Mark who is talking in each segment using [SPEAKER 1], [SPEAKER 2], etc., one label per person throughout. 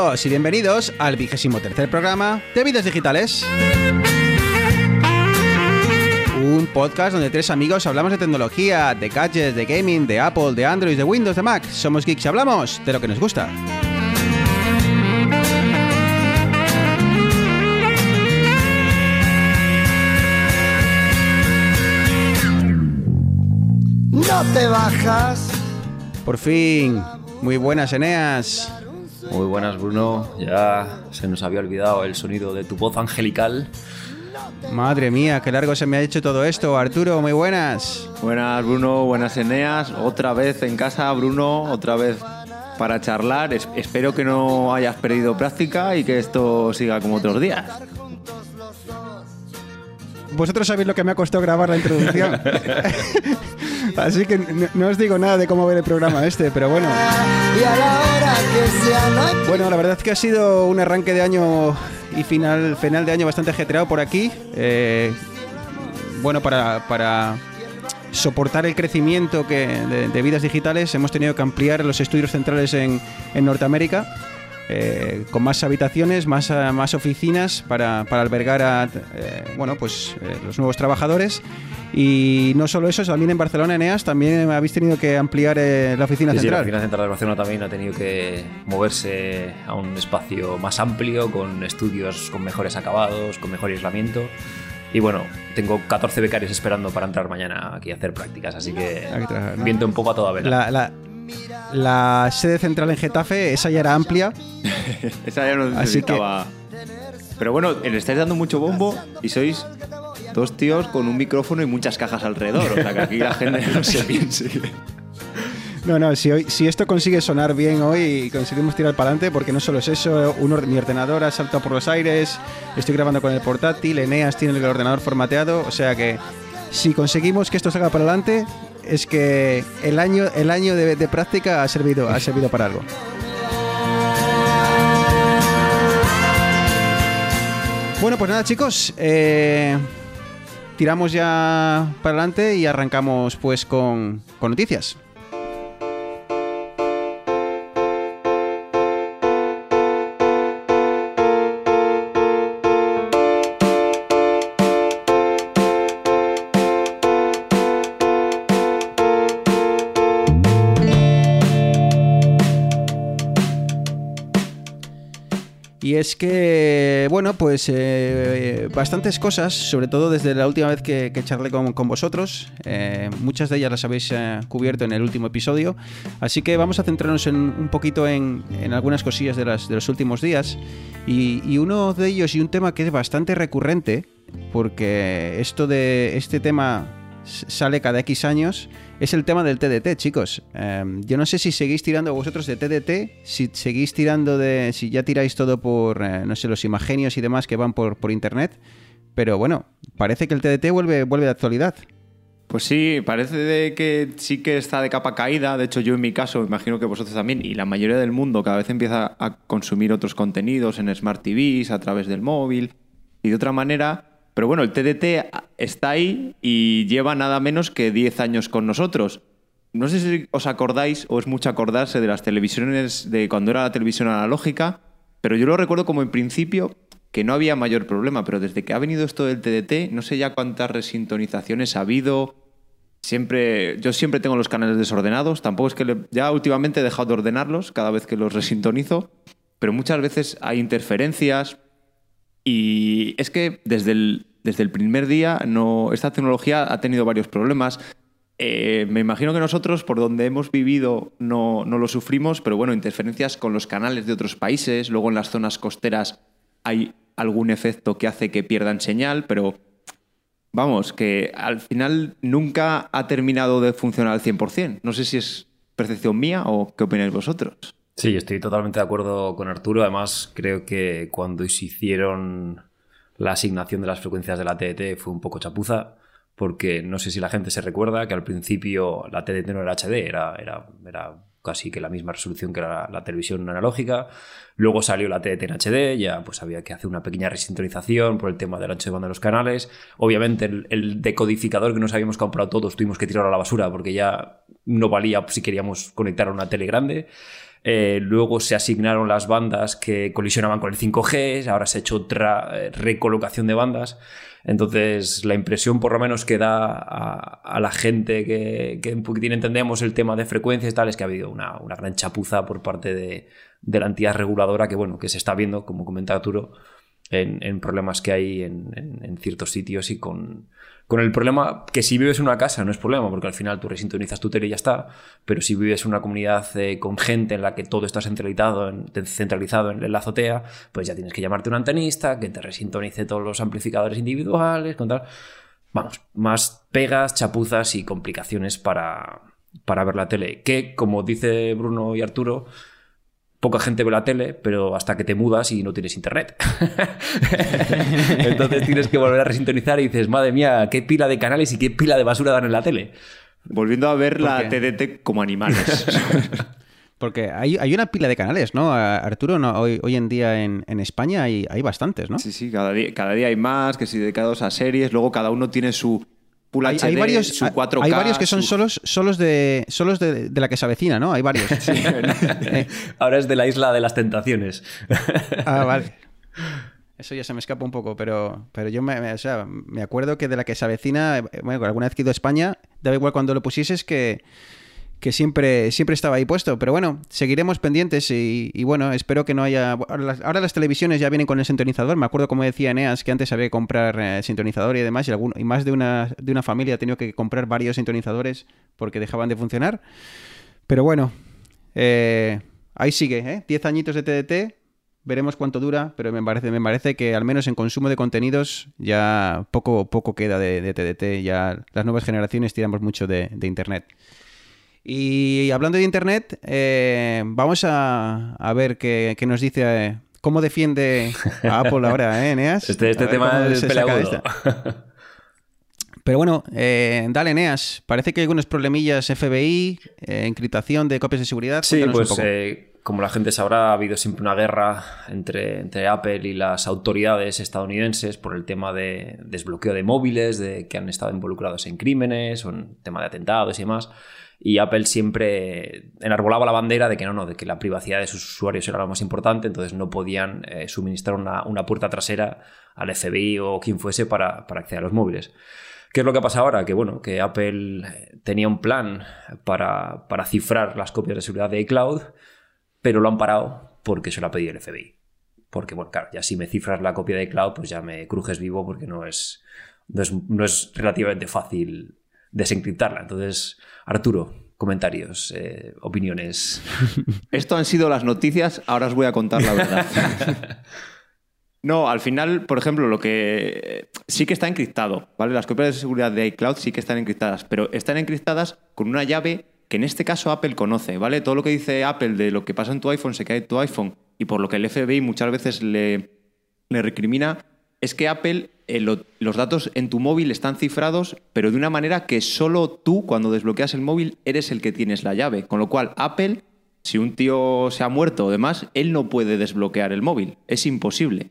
[SPEAKER 1] y bienvenidos al vigésimo tercer programa de Vidas Digitales. Un podcast donde tres amigos hablamos de tecnología, de gadgets, de gaming, de Apple, de Android, de Windows, de Mac. Somos geeks y hablamos de lo que nos gusta.
[SPEAKER 2] No te bajas.
[SPEAKER 1] Por fin, muy buenas Eneas.
[SPEAKER 3] Muy buenas, Bruno. Ya se nos había olvidado el sonido de tu voz angelical.
[SPEAKER 1] Madre mía, qué largo se me ha hecho todo esto. Arturo, muy buenas.
[SPEAKER 4] Buenas, Bruno. Buenas, Eneas. Otra vez en casa, Bruno. Otra vez para charlar. Es- espero que no hayas perdido práctica y que esto siga como otros días.
[SPEAKER 1] Vosotros sabéis lo que me ha costado grabar la introducción. Así que no, no os digo nada de cómo ver el programa este, pero bueno.
[SPEAKER 2] Y a la hora que sea no hay
[SPEAKER 1] Bueno, la verdad es que ha sido un arranque de año y final, final de año bastante ajetreado por aquí. Eh, bueno, para, para soportar el crecimiento que, de, de vidas digitales hemos tenido que ampliar los estudios centrales en, en Norteamérica. Eh, con más habitaciones, más, ah, más oficinas para, para albergar a eh, bueno, pues, eh, los nuevos trabajadores. Y no solo eso, también en Barcelona, Eneas, también habéis tenido que ampliar eh, la oficina
[SPEAKER 3] Sí, sí, la
[SPEAKER 1] central.
[SPEAKER 3] oficina central de Barcelona también ha tenido que moverse a un espacio más amplio, con estudios con mejores acabados, con mejor aislamiento. Y bueno, tengo 14 becarios esperando para entrar mañana aquí a hacer prácticas, así que
[SPEAKER 1] que trabajar, ¿no?
[SPEAKER 3] viento en popa a toda vela.
[SPEAKER 1] La, la- la sede central en Getafe, esa ya era amplia.
[SPEAKER 4] Esa ya nos
[SPEAKER 1] Así que-
[SPEAKER 4] necesitaba. Pero bueno, le estáis dando mucho bombo y sois dos tíos con un micrófono y muchas cajas alrededor. O sea que aquí la gente no se piense.
[SPEAKER 1] No, no, si, hoy, si esto consigue sonar bien hoy y conseguimos tirar para adelante, porque no solo es eso, un or- mi ordenador ha saltado por los aires, estoy grabando con el portátil, Eneas tiene el ordenador formateado, o sea que si conseguimos que esto salga para adelante, es que el año, el año de, de práctica ha servido, ha servido para algo. Bueno, pues nada, chicos. eh, tiramos ya para adelante y arrancamos pues con, con noticias. Es que, bueno, pues eh, bastantes cosas, sobre todo desde la última vez que, charlé con, vosotros. eh, muchas de ellas las habéis eh, cubierto en el último episodio. Así que vamos a centrarnos en, un poquito en, algunas cosillas de, los últimos días. Y, y uno de ellos, y un tema que es bastante recurrente, porque esto de este tema sale cada X años, es el tema del TDT, chicos. Eh, yo no sé si seguís tirando vosotros de TDT, si seguís tirando de. si ya tiráis todo por, eh, no sé, los imagenios y demás que van por, por internet. Pero bueno, parece que el TDT vuelve, vuelve de actualidad.
[SPEAKER 4] Pues sí, parece de que sí que está de capa caída. De hecho, yo en mi caso, imagino que vosotros también, y la mayoría del mundo cada vez empieza a consumir otros contenidos en Smart TVs, a través del móvil y de otra manera. Pero bueno, el TDT está ahí y lleva nada menos que 10 años con nosotros. No sé si os acordáis o es mucho acordarse de las televisiones de cuando era la televisión analógica, pero yo lo recuerdo como en principio que no había mayor problema, pero desde que ha venido esto del TDT, no sé ya cuántas resintonizaciones ha habido. Siempre, yo siempre tengo los canales desordenados, tampoco es que le- ya últimamente he dejado de ordenarlos cada vez que los resintonizo, pero muchas veces hay interferencias y es que desde el, desde el primer día no, esta tecnología ha tenido varios problemas. Eh, me imagino que nosotros, por donde hemos vivido, no, no lo sufrimos, pero bueno, interferencias con los canales de otros países, luego en las zonas costeras hay algún efecto que hace que pierdan señal, pero vamos, que al final nunca ha terminado de funcionar al 100%. No sé si es percepción mía o qué opináis vosotros.
[SPEAKER 3] Sí, estoy totalmente de acuerdo con Arturo. Además, creo que cuando se hicieron la asignación de las frecuencias de la TDT fue un poco chapuza, porque no sé si la gente se recuerda que al principio la TDT no era HD, era, era, era casi que la misma resolución que la, la televisión analógica. Luego salió la TDT en HD, ya pues había que hacer una pequeña resintonización por el tema del ancho de banda de los canales. Obviamente el, el decodificador que nos habíamos comprado todos tuvimos que tirarlo a la basura porque ya no valía si queríamos conectar a una tele grande. Eh, luego se asignaron las bandas que colisionaban con el 5G, ahora se ha hecho otra eh, recolocación de bandas. Entonces, la impresión, por lo menos, que da a, la gente que, que, un poquitín entendemos el tema de frecuencias y tal, es que ha habido una, gran chapuza por parte de, la entidad reguladora que, bueno, que se está viendo, como comenta Arturo, en, problemas que hay en ciertos sitios y con, con el problema que si vives en una casa no es problema, porque al final tú resintonizas tu tele y ya está, pero si vives en una comunidad eh, con gente en la que todo está centralizado en, centralizado en la azotea, pues ya tienes que llamarte un antenista que te resintonice todos los amplificadores individuales, con tal. Vamos, más pegas, chapuzas y complicaciones para, para ver la tele. Que, como dice Bruno y Arturo, poca gente ve la tele, pero hasta que te mudas y no tienes internet. Entonces tienes que volver a resintonizar y dices, madre mía, qué pila de canales y qué pila de basura dan en la tele.
[SPEAKER 4] Volviendo a ver la TDT como animales.
[SPEAKER 1] Porque hay, una pila de canales, ¿no? Arturo, no, hoy, hoy en día en, España hay, hay, bastantes, ¿no?
[SPEAKER 4] Sí, sí, cada día, cada día hay más, que si dedicados a series, luego cada uno tiene su,
[SPEAKER 1] hay, varios, hay varios que son solos, solos, de, solos de, la que se avecina, ¿no? Hay varios.
[SPEAKER 3] Ahora es de la isla de las tentaciones.
[SPEAKER 1] ah, vale. Eso ya se me escapa un poco, pero, pero yo me, me acuerdo que de la que se avecina, bueno, alguna vez que he ido a España, daba igual cuando lo pusieses que, que siempre, siempre estaba ahí puesto. Pero bueno, seguiremos pendientes y, bueno, espero que no haya... Ahora las, televisiones ya vienen con el sintonizador. Me acuerdo, como decía Eneas, que antes había que comprar eh, sintonizador y demás, y, alguno, y más de una, de una familia ha tenido que comprar varios sintonizadores porque dejaban de funcionar. Pero bueno, eh, ahí sigue, ¿eh? 10 añitos de TDT. Veremos cuánto dura, pero me parece, me parece que al menos en consumo de contenidos ya poco, poco queda de, TDT. Ya las nuevas generaciones tiramos mucho de Internet. Y hablando de Internet, eh, vamos a, ver qué, nos dice, eh, cómo defiende a Apple ahora, ¿eh, Eneas?
[SPEAKER 3] Este, este tema es peleagudo.
[SPEAKER 1] Pero bueno, eh, dale, Eneas. Parece que hay algunos problemillas FBI, encriptación de copias de seguridad.
[SPEAKER 3] Sí, pues como la gente sabrá, ha habido siempre una guerra entre, entre Apple y las autoridades estadounidenses por el tema de desbloqueo de móviles, de que han estado involucrados en crímenes o en tema de atentados y demás y Apple siempre enarbolaba la bandera de que no, no, de que la privacidad de sus usuarios era lo más importante, entonces no podían eh, suministrar una, puerta trasera al FBI o quien fuese para, acceder a los móviles. ¿Qué es lo que pasa ahora? Que bueno, que Apple eh, tenía un plan para, cifrar las copias de seguridad de iCloud, pero lo han parado porque se lo ha pedido el FBI. Porque, bueno, claro, ya si me cifras la copia de iCloud, pues ya me crujes vivo porque no es, no es, no es relativamente fácil desencriptarla. Entonces, Arturo, comentarios, eh, opiniones.
[SPEAKER 4] Esto han sido las noticias, ahora os voy a contar la verdad. No, al final, por ejemplo, lo que sí que está encriptado, ¿vale? Las copias de seguridad de iCloud sí que están encriptadas, pero están encriptadas con una llave que en este caso Apple conoce, ¿vale? Todo lo que dice Apple de lo que pasa en tu iPhone se cae en tu iPhone y por lo que el FBI muchas veces le, le recrimina, es que Apple, eh, los datos en tu móvil están cifrados, pero de una manera que solo tú, cuando desbloqueas el móvil, eres el que tienes la llave. Con lo cual, Apple, si un tío se ha muerto o demás, él no puede desbloquear el móvil. Es imposible.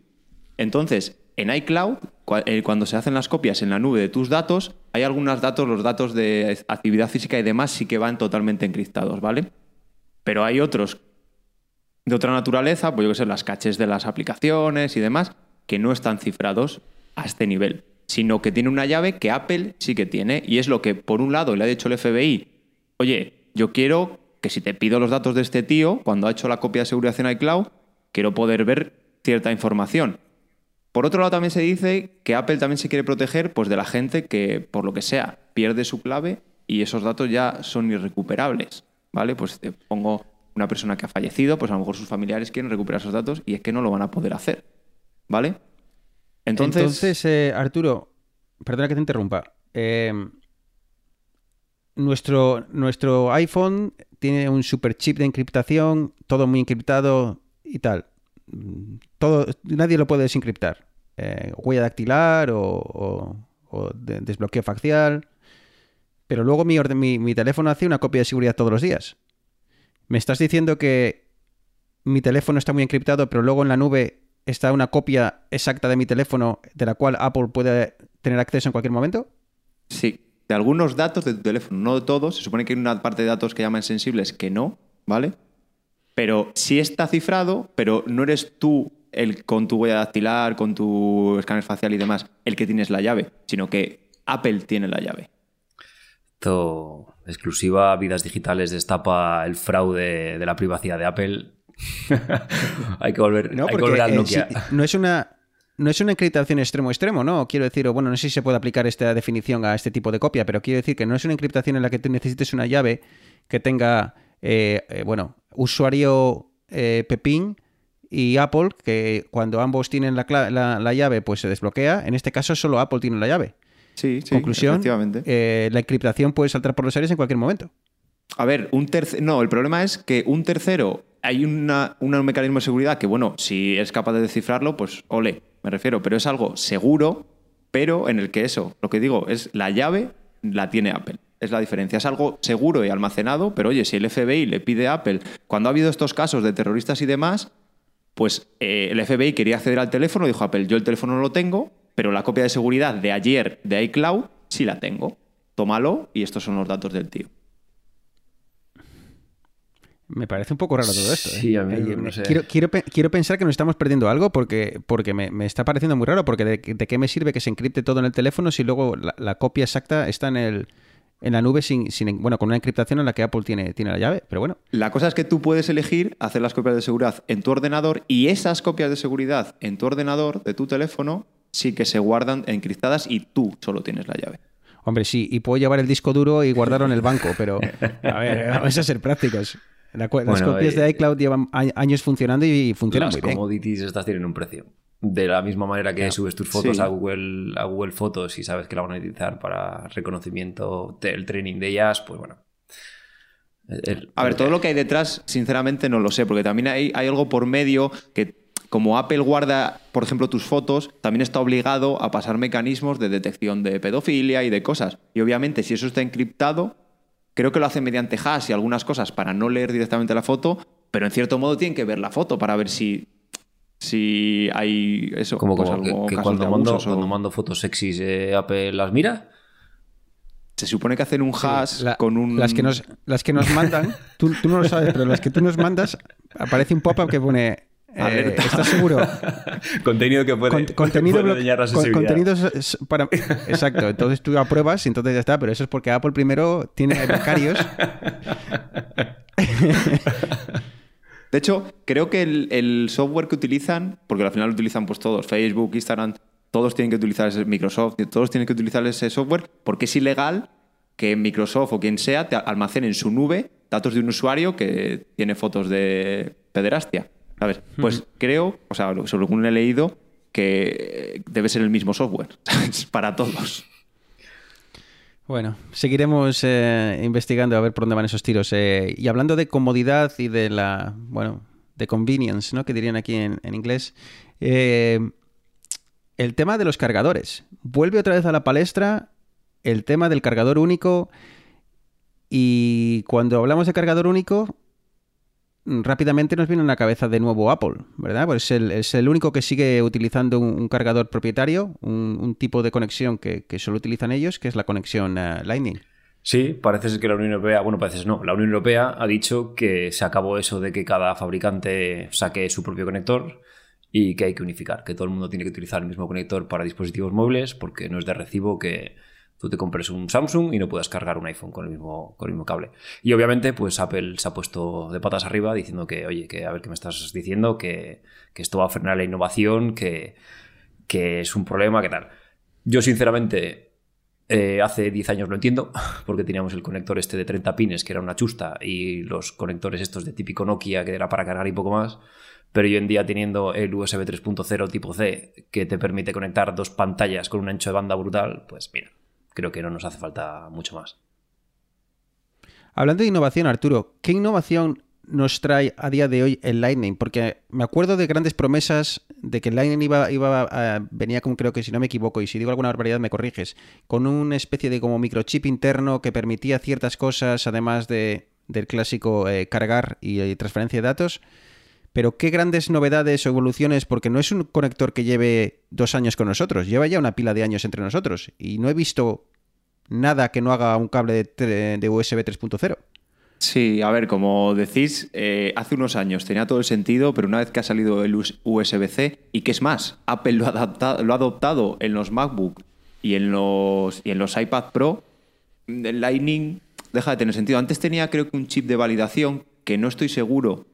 [SPEAKER 4] Entonces, en iCloud, eh, cuando se hacen las copias en la nube de tus datos, hay algunos datos, los datos de actividad física y demás, sí que van totalmente encriptados, ¿vale? Pero hay otros de otra naturaleza, pues yo que sé, las caches de las aplicaciones y demás, que no están cifrados a este nivel, sino que tiene una llave que Apple sí que tiene y es lo que por un lado le ha dicho el FBI, oye, yo quiero que si te pido los datos de este tío, cuando ha hecho la copia de seguridad en iCloud, quiero poder ver cierta información. Por otro lado, también se dice que Apple también se quiere proteger pues, de la gente que, por lo que sea, pierde su clave y esos datos ya son irrecuperables. ¿Vale? Pues te pongo una persona que ha fallecido, pues a lo mejor sus familiares quieren recuperar esos datos y es que no lo van a poder hacer. ¿Vale?
[SPEAKER 1] Entonces, eh, Arturo, perdona que te interrumpa. Eh, nuestro, nuestro iPhone tiene un super chip de encriptación, todo muy encriptado y tal. Todo, nadie lo puede desencriptar. Eh, huella dactilar o, desbloqueo facial. Pero luego mi, mi, mi teléfono hace una copia de seguridad todos los días. ¿Me estás diciendo que mi teléfono está muy encriptado, pero luego en la nube está una copia exacta de mi teléfono de la cual Apple puede tener acceso en cualquier momento?
[SPEAKER 4] Sí, de algunos datos de tu teléfono, no de todos. Se supone que hay una parte de datos que llaman sensibles que no, ¿vale? Pero sí está cifrado, pero no eres tú el con tu huella dactilar, con tu escáner facial y demás, el que tienes la llave, sino que Apple tiene la llave.
[SPEAKER 3] Esto, exclusiva, vidas digitales, destapa el fraude de la privacidad de Apple. hay que volver,
[SPEAKER 1] No,
[SPEAKER 3] hay que
[SPEAKER 1] porque
[SPEAKER 3] volver al
[SPEAKER 1] eh, no es una no es una encriptación extremo extremo, ¿no? Quiero decir, o bueno, no sé si se puede aplicar esta definición a este tipo de copia, pero quiero decir que no es una encriptación en la que tú necesites una llave que tenga, eh, eh, bueno, usuario eh, Pepín y Apple, que cuando ambos tienen la, la- la llave, pues se desbloquea. En este caso, solo Apple tiene la llave.
[SPEAKER 4] Sí, sí,
[SPEAKER 1] Conclusión,
[SPEAKER 4] efectivamente.
[SPEAKER 1] eh, la encriptación puede saltar por los aires en cualquier momento.
[SPEAKER 4] A ver, un tercero. No, el problema es que un tercero. Hay una, un mecanismo de seguridad que, bueno, si es capaz de descifrarlo, pues ole, me refiero. Pero es algo seguro, pero en el que eso, lo que digo, es la llave la tiene Apple. Es la diferencia. Es algo seguro y almacenado, pero oye, si el FBI le pide a Apple, cuando ha habido estos casos de terroristas y demás, pues eh, el FBI quería acceder al teléfono, dijo Apple, yo el teléfono no lo tengo, pero la copia de seguridad de ayer de iCloud sí la tengo. Tómalo y estos son los datos del tío.
[SPEAKER 1] Me parece un poco raro todo esto. ¿eh?
[SPEAKER 3] Sí, a mí
[SPEAKER 1] Eh,
[SPEAKER 3] no
[SPEAKER 1] me-
[SPEAKER 3] sé.
[SPEAKER 1] quiero, quiero, quiero pensar que nos estamos perdiendo algo porque, porque me, me está pareciendo muy raro. Porque de, de qué me sirve que se encripte todo en el teléfono si luego la, la copia exacta está en, el, en la nube sin, sin, bueno, con una encriptación en la que Apple tiene, tiene la llave. Pero bueno,
[SPEAKER 4] La cosa es que tú puedes elegir hacer las copias de seguridad en tu ordenador y esas copias de seguridad en tu ordenador, de tu teléfono, sí que se guardan encriptadas y tú solo tienes la llave.
[SPEAKER 1] hombre, sí, y puedo llevar el disco duro y guardarlo en el banco, pero a ver, vamos a ser prácticos. La las
[SPEAKER 3] Bueno,
[SPEAKER 1] copias
[SPEAKER 3] eh,
[SPEAKER 1] de iCloud llevan años funcionando y funcionan
[SPEAKER 3] Las
[SPEAKER 1] muy bien.
[SPEAKER 3] commodities estas tienen un precio. De la misma manera que subes tus fotos
[SPEAKER 4] Sí.
[SPEAKER 3] a, Google, a Google Fotos y sabes que la van a utilizar para reconocimiento, el training de ellas, pues bueno. El-
[SPEAKER 4] A ver, todo lo que hay detrás, sinceramente no lo sé, porque también hay, hay algo por medio que, como Apple guarda, por ejemplo, tus fotos, también está obligado a pasar mecanismos de detección de pedofilia y de cosas. Y obviamente, si eso está encriptado, creo que lo hacen mediante hash y algunas cosas para no leer directamente la foto, pero en cierto modo tienen que ver la foto para ver si, si hay eso.
[SPEAKER 3] Como,
[SPEAKER 4] pues,
[SPEAKER 3] como que,
[SPEAKER 4] algo-
[SPEAKER 3] que cuando, mando,
[SPEAKER 4] o-
[SPEAKER 3] cuando mando fotos sexys, eh, Apple las mira.
[SPEAKER 4] Se supone que hacen un hash
[SPEAKER 1] La-
[SPEAKER 4] con un.
[SPEAKER 1] las, que nos, las que nos mandan, tú, tú no lo sabes, pero las que tú nos mandas, aparece un pop-up que pone. Eh. ¿Estás seguro?
[SPEAKER 3] Contenido que puede,
[SPEAKER 1] Con- contenido
[SPEAKER 3] puede dañar la
[SPEAKER 1] con-
[SPEAKER 3] sensibilidad.
[SPEAKER 1] contenidos para exacto entonces tú apruebas y entonces ya está pero eso es porque Apple primero tiene becarios
[SPEAKER 4] De hecho, creo que el, el software que utilizan, porque al final lo utilizan pues todos, Facebook, Instagram, todos tienen que utilizar ese Microsoft, todos tienen que utilizar ese software, porque es ilegal que Microsoft o quien sea te almacene en su nube datos de un usuario que tiene fotos de pederastia. ¿Sabes? Pues creo, o sea, lo- según he leído, que debe ser el mismo software ¿sabes? para todos.
[SPEAKER 1] bueno seguiremos eh, investigando a ver por dónde van esos tiros Eh, y hablando de comodidad y de la bueno de convenience no que dirían aquí en, en inglés eh, el tema de los cargadores vuelve otra vez a la palestra el tema del cargador único y cuando hablamos de cargador único rápidamente nos viene a la cabeza de nuevo Apple, ¿verdad? Pues es el, es el único que sigue utilizando un, cargador propietario, un, tipo de conexión que, solo utilizan ellos, que es la conexión eh, Lightning.
[SPEAKER 3] Sí, parece ser que la Unión Europea, bueno, parece no, la Unión Europea ha dicho que se acabó eso de que cada fabricante saque su propio conector y que hay que unificar, que todo el mundo tiene que utilizar el mismo conector para dispositivos móviles porque no es de recibo que tú te compres un Samsung y no puedas cargar un iPhone con el mismo, con el mismo cable. Y obviamente, pues Apple se ha puesto de patas arriba diciendo que, oye, que a ver qué me estás diciendo, que, que esto va a frenar la innovación, que, que es un problema, que tal. Yo, sinceramente, eh, hace 10 años lo entiendo, porque teníamos el conector este de 30 pines, que era una chusta, y los conectores estos de típico Nokia, que era para cargar y poco más. Pero hoy en día teniendo el USB 3.0 tipo C, que te permite conectar dos pantallas con un ancho de banda brutal, pues mira, creo que no nos hace falta mucho más.
[SPEAKER 1] Hablando de innovación, Arturo, ¿qué innovación nos trae a día de hoy el Lightning? Porque me acuerdo de grandes promesas de que el Lightning iba, iba a- venía con, creo que si no me equivoco, y si digo alguna barbaridad me corriges, con una especie de como microchip interno que permitía ciertas cosas, además de, del clásico eh, cargar y, y transferencia de datos. Pero qué grandes novedades o evoluciones, porque no es un conector que lleve dos años con nosotros, lleva ya una pila de años entre nosotros. Y no he visto nada que no haga un cable de, USB 3.0.
[SPEAKER 4] Sí, a ver, como decís, eh, hace unos años tenía todo el sentido, pero una vez que ha salido el USB-C, y que es más, Apple lo ha, adaptado, lo ha adoptado en los MacBook y en los, y en los iPad Pro, el Lightning deja de tener sentido. Antes tenía creo que un chip de validación que no estoy seguro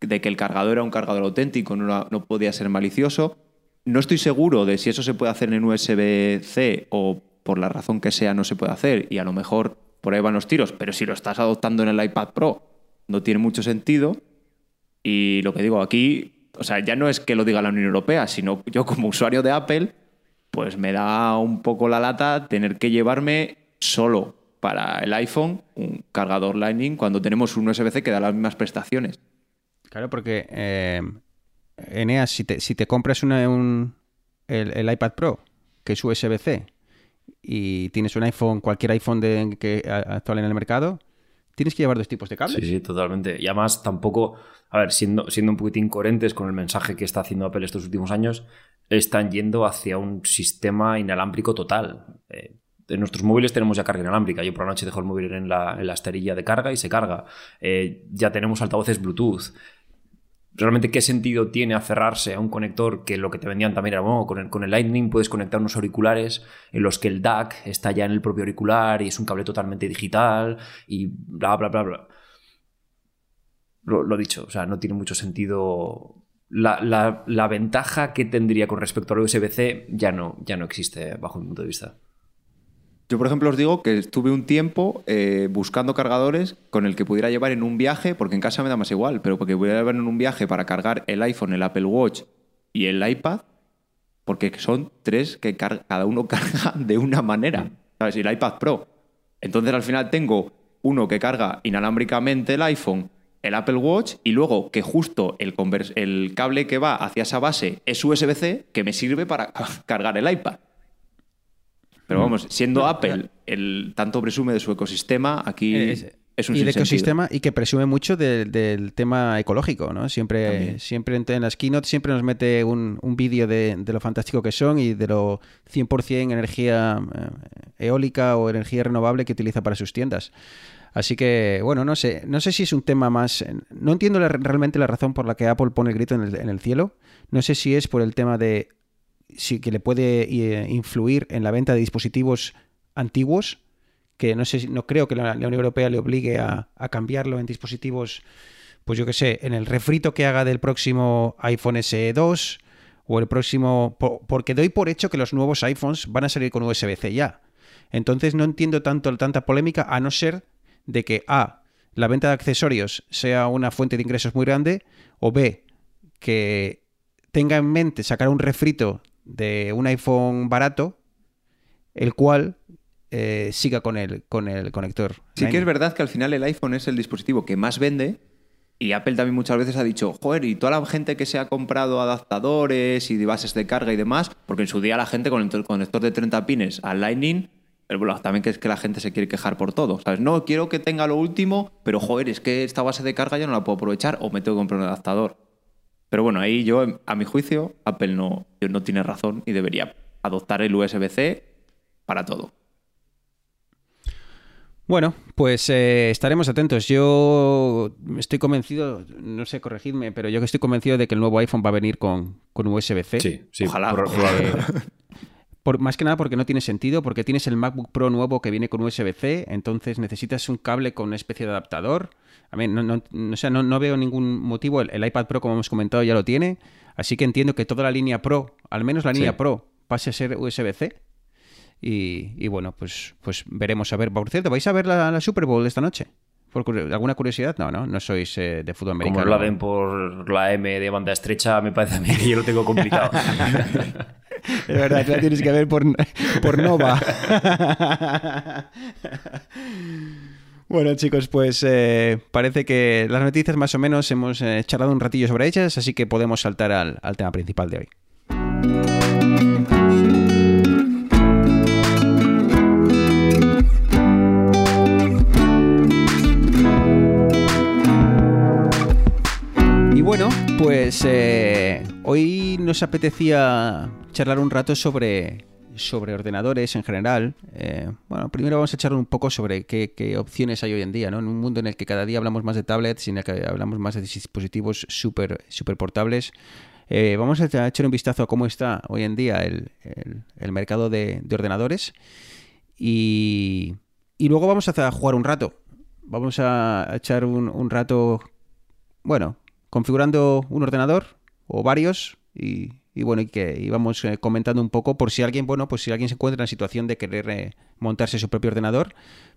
[SPEAKER 4] de que el cargador era un cargador auténtico, no, no podía ser malicioso. No estoy seguro de si eso se puede hacer en USB-C o por la razón que sea no se puede hacer y a lo mejor por ahí van los tiros, pero si lo estás adoptando en el iPad Pro no tiene mucho sentido. Y lo que digo aquí, o sea, ya no es que lo diga la Unión Europea, sino yo como usuario de Apple, pues me da un poco la lata tener que llevarme solo para el iPhone un cargador Lightning cuando tenemos un USB-C que da las mismas prestaciones.
[SPEAKER 1] Claro, porque eh, Eneas, si te, si te compras un- el, iPad Pro, que es USB-C, y tienes un iPhone, cualquier iPhone de, actual en el mercado, tienes que llevar dos tipos de cables.
[SPEAKER 3] Sí, sí, totalmente. Y además tampoco, a ver, siendo, siendo un poquitín coherentes con el mensaje que está haciendo Apple estos últimos años, están yendo hacia un sistema inalámbrico total. Eh, en nuestros móviles tenemos ya carga inalámbrica. Yo por la noche dejo el móvil en la, en la esterilla de carga y se carga. Eh, ya tenemos altavoces Bluetooth. Realmente qué sentido tiene aferrarse a un conector que lo que te vendían también era, bueno, con el, con el Lightning puedes conectar unos auriculares en los que el DAC está ya en el propio auricular y es un cable totalmente digital y bla, bla, bla, bla. Lo, dicho, o sea, no tiene mucho sentido. La, la- la ventaja que tendría con respecto al USB-C ya no, ya no existe bajo mi punto de vista.
[SPEAKER 4] Yo, por ejemplo, os digo que estuve un tiempo eh, buscando cargadores con el que pudiera llevar en un viaje, porque en casa me da más igual, pero porque pudiera llevar en un viaje para cargar el iPhone, el Apple Watch y el iPad, porque son tres que cada uno carga de una manera. ¿Sabes? Y el iPad Pro. Entonces, al final tengo uno que carga inalámbricamente el iPhone, el Apple Watch, y luego que justo el cable que va hacia esa base es USB-C, que me sirve para cargar el iPad. Pero vamos, siendo Apple el tanto presume de su ecosistema, aquí
[SPEAKER 1] Es-
[SPEAKER 4] es, un
[SPEAKER 1] y el ecosistema y que presume mucho de- del tema ecológico, ¿no? Siempre,
[SPEAKER 4] También.
[SPEAKER 1] siempre en, en las keynote siempre nos mete un, un vídeo de, de lo fantástico que son y de lo 100% energía eh, eólica o energía renovable que utiliza para sus tiendas. Así que, bueno, no sé, no sé si es un tema más... No entiendo la- realmente la razón por la que Apple pone el grito en el, en el cielo. No sé si es por el tema de si que le puede eh, influir en la venta de dispositivos antiguos, que no sé, no creo que la, Unión Europea le obligue a, cambiarlo en dispositivos, pues yo qué sé, en el refrito que haga del próximo iPhone SE 2 o el próximo, po- porque doy por hecho que los nuevos iPhones van a salir con USB-C ya. Entonces no entiendo tanto tanta polémica a no ser de que A, la venta de accesorios sea una fuente de ingresos muy grande o B, que tenga en mente sacar un refrito de un iPhone barato, el cual eh, siga con el, con el conector.
[SPEAKER 4] Sí que es verdad que al final el iPhone es el dispositivo que más vende y Apple también muchas veces ha dicho, joder, y toda la gente que se ha comprado adaptadores y bases de carga y demás, porque en su día la gente con el conector de 30 pines al Lightning, pero bueno, también que es que la gente se quiere quejar por todo, ¿sabes? No, quiero que tenga lo último, pero joder, es que esta base de carga ya no la puedo aprovechar o me tengo que comprar un adaptador. Pero bueno, ahí yo, a mi juicio, Apple no, no tiene razón y debería adoptar el USB-C para todo.
[SPEAKER 1] Bueno, pues eh, estaremos atentos. Yo estoy convencido, no sé, corregidme, pero yo que estoy convencido de que el nuevo iPhone va a venir con, con USB-C.
[SPEAKER 3] Sí, sí.
[SPEAKER 4] Ojalá.
[SPEAKER 3] por-
[SPEAKER 1] más que nada porque no tiene sentido, porque tienes el MacBook Pro nuevo que viene con USB-C, entonces necesitas un cable con una especie de adaptador. A mí, no, no, no- o sea, no, no veo ningún motivo. El, el iPad Pro, como hemos comentado, ya lo tiene. Así que entiendo que toda la línea Pro, al menos la línea
[SPEAKER 3] Sí.
[SPEAKER 1] Pro, pase a ser USB-C. Y, y bueno, pues, pues veremos a ver. Por cierto, ¿vais a ver la, la Super Bowl esta noche? ¿Por curio- ¿Alguna curiosidad? No, no, no sois eh, de fútbol
[SPEAKER 3] Como
[SPEAKER 1] americano.
[SPEAKER 3] no la den por la M de banda estrecha, me parece a mí que yo lo tengo complicado.
[SPEAKER 1] Es verdad, la tienes que ver por, por Nova. Bueno, chicos, pues eh, parece que las noticias más o menos hemos eh, charlado un ratillo sobre ellas, así que podemos saltar al, tema principal de hoy. Y bueno, pues eh, hoy nos apetecía charlar un rato sobre, sobre ordenadores en general, eh, bueno, primero vamos a echar un poco sobre qué, qué, opciones hay hoy en día, ¿no? En un mundo en el que cada día hablamos más de tablets y en el que hablamos más de dispositivos súper super portables. Eh, vamos a echar un vistazo a cómo está hoy en día el, el, el mercado de, de ordenadores y, y, luego vamos a jugar un rato. Vamos a echar un, un rato, bueno, configurando un ordenador o varios y, y bueno, y que íbamos eh, comentando un poco por si alguien, bueno, pues si alguien se encuentra en la situación de querer eh, montarse su propio ordenador,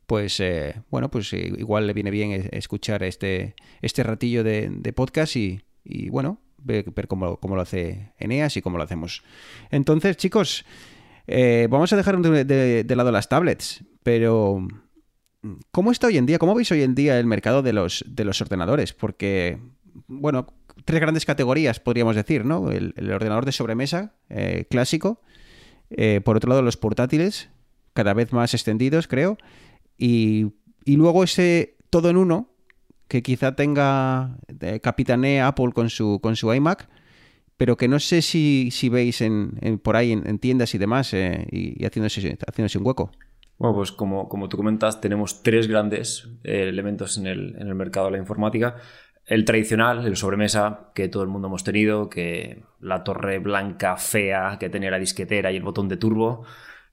[SPEAKER 1] pues eh, bueno, pues igual le viene bien escuchar este, este ratillo de, podcast y, y, bueno, ver, cómo, cómo, lo hace Eneas y cómo lo hacemos. Entonces, chicos, vamos a dejar de, de, de lado las tablets, pero ¿cómo está hoy en día? ¿Cómo veis hoy en día el mercado de los, de los ordenadores? Porque, bueno, tres grandes categorías, podríamos decir, ¿no? El, ordenador de sobremesa eh, clásico, eh, por otro lado los portátiles, cada vez más extendidos, creo, y, y luego ese todo en uno, que quizá tenga eh, capitanea Apple con su, con su iMac, pero que no sé si, si veis en, en, por ahí en, en, tiendas y demás eh, y, y haciéndose, haciéndose un hueco.
[SPEAKER 3] Bueno, pues como, como tú comentas, tenemos tres grandes eh, elementos en el, en el mercado de la informática el tradicional, el sobremesa que todo el mundo hemos tenido, que la torre blanca fea que tenía la disquetera y el botón de turbo,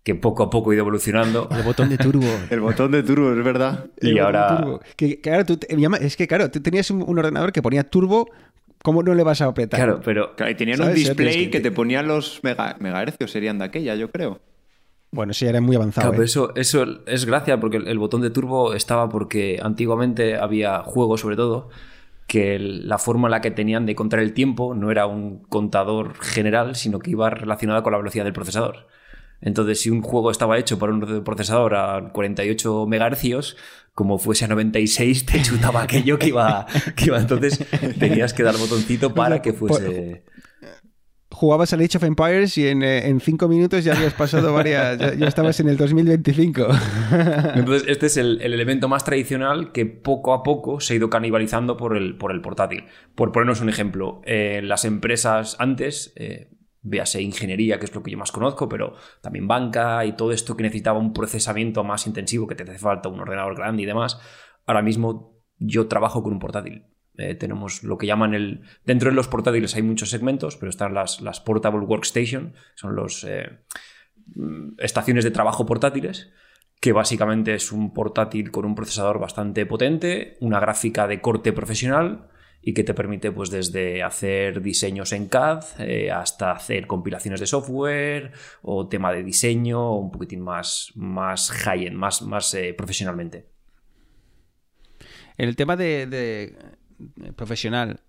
[SPEAKER 3] que poco a poco ha ido evolucionando.
[SPEAKER 1] El botón de turbo.
[SPEAKER 4] el botón de turbo, es verdad.
[SPEAKER 3] Y el ahora...
[SPEAKER 1] Que, claro, tú, es que claro, tú tenías un, un ordenador que ponía turbo ¿Cómo no le vas a apretar?
[SPEAKER 3] Claro, pero.
[SPEAKER 4] Claro, y tenían un display que... que... te ponía los mega, megahercios, serían de aquella, yo creo.
[SPEAKER 1] Bueno, sí, era muy avanzado.
[SPEAKER 3] Claro,
[SPEAKER 1] ¿eh?
[SPEAKER 3] pero eso, eso es gracia porque el, el, botón de turbo estaba porque antiguamente había juegos, sobre todo, que la forma en la que tenían de contar el tiempo no era un contador general, sino que iba relacionada con la velocidad del procesador. Entonces, si un juego estaba hecho por un procesador a 48 MHz, como fuese a 96, te chutaba aquello que iba, que iba. Entonces, tenías que dar botoncito para que fuese
[SPEAKER 1] jugabas al Age of Empires y en, eh, en, cinco minutos ya habías pasado varias, ya, ya, estabas en el 2025.
[SPEAKER 3] Entonces, este es el, el, elemento más tradicional que poco a poco se ha ido canibalizando por el, por el portátil. Por ponernos un ejemplo, eh, las empresas antes, eh, véase ingeniería, que es lo que yo más conozco, pero también banca y todo esto que necesitaba un procesamiento más intensivo, que te hace falta un ordenador grande y demás, ahora mismo yo trabajo con un portátil eh, tenemos lo que llaman el... Dentro de los portátiles hay muchos segmentos, pero están las, las Portable Workstation, son los eh, estaciones de trabajo portátiles, que básicamente es un portátil con un procesador bastante potente, una gráfica de corte profesional y que te permite pues desde hacer diseños en CAD eh, hasta hacer compilaciones de software o tema de diseño un poquitín más, más high-end, más, más eh, profesionalmente.
[SPEAKER 1] El tema de, profesional.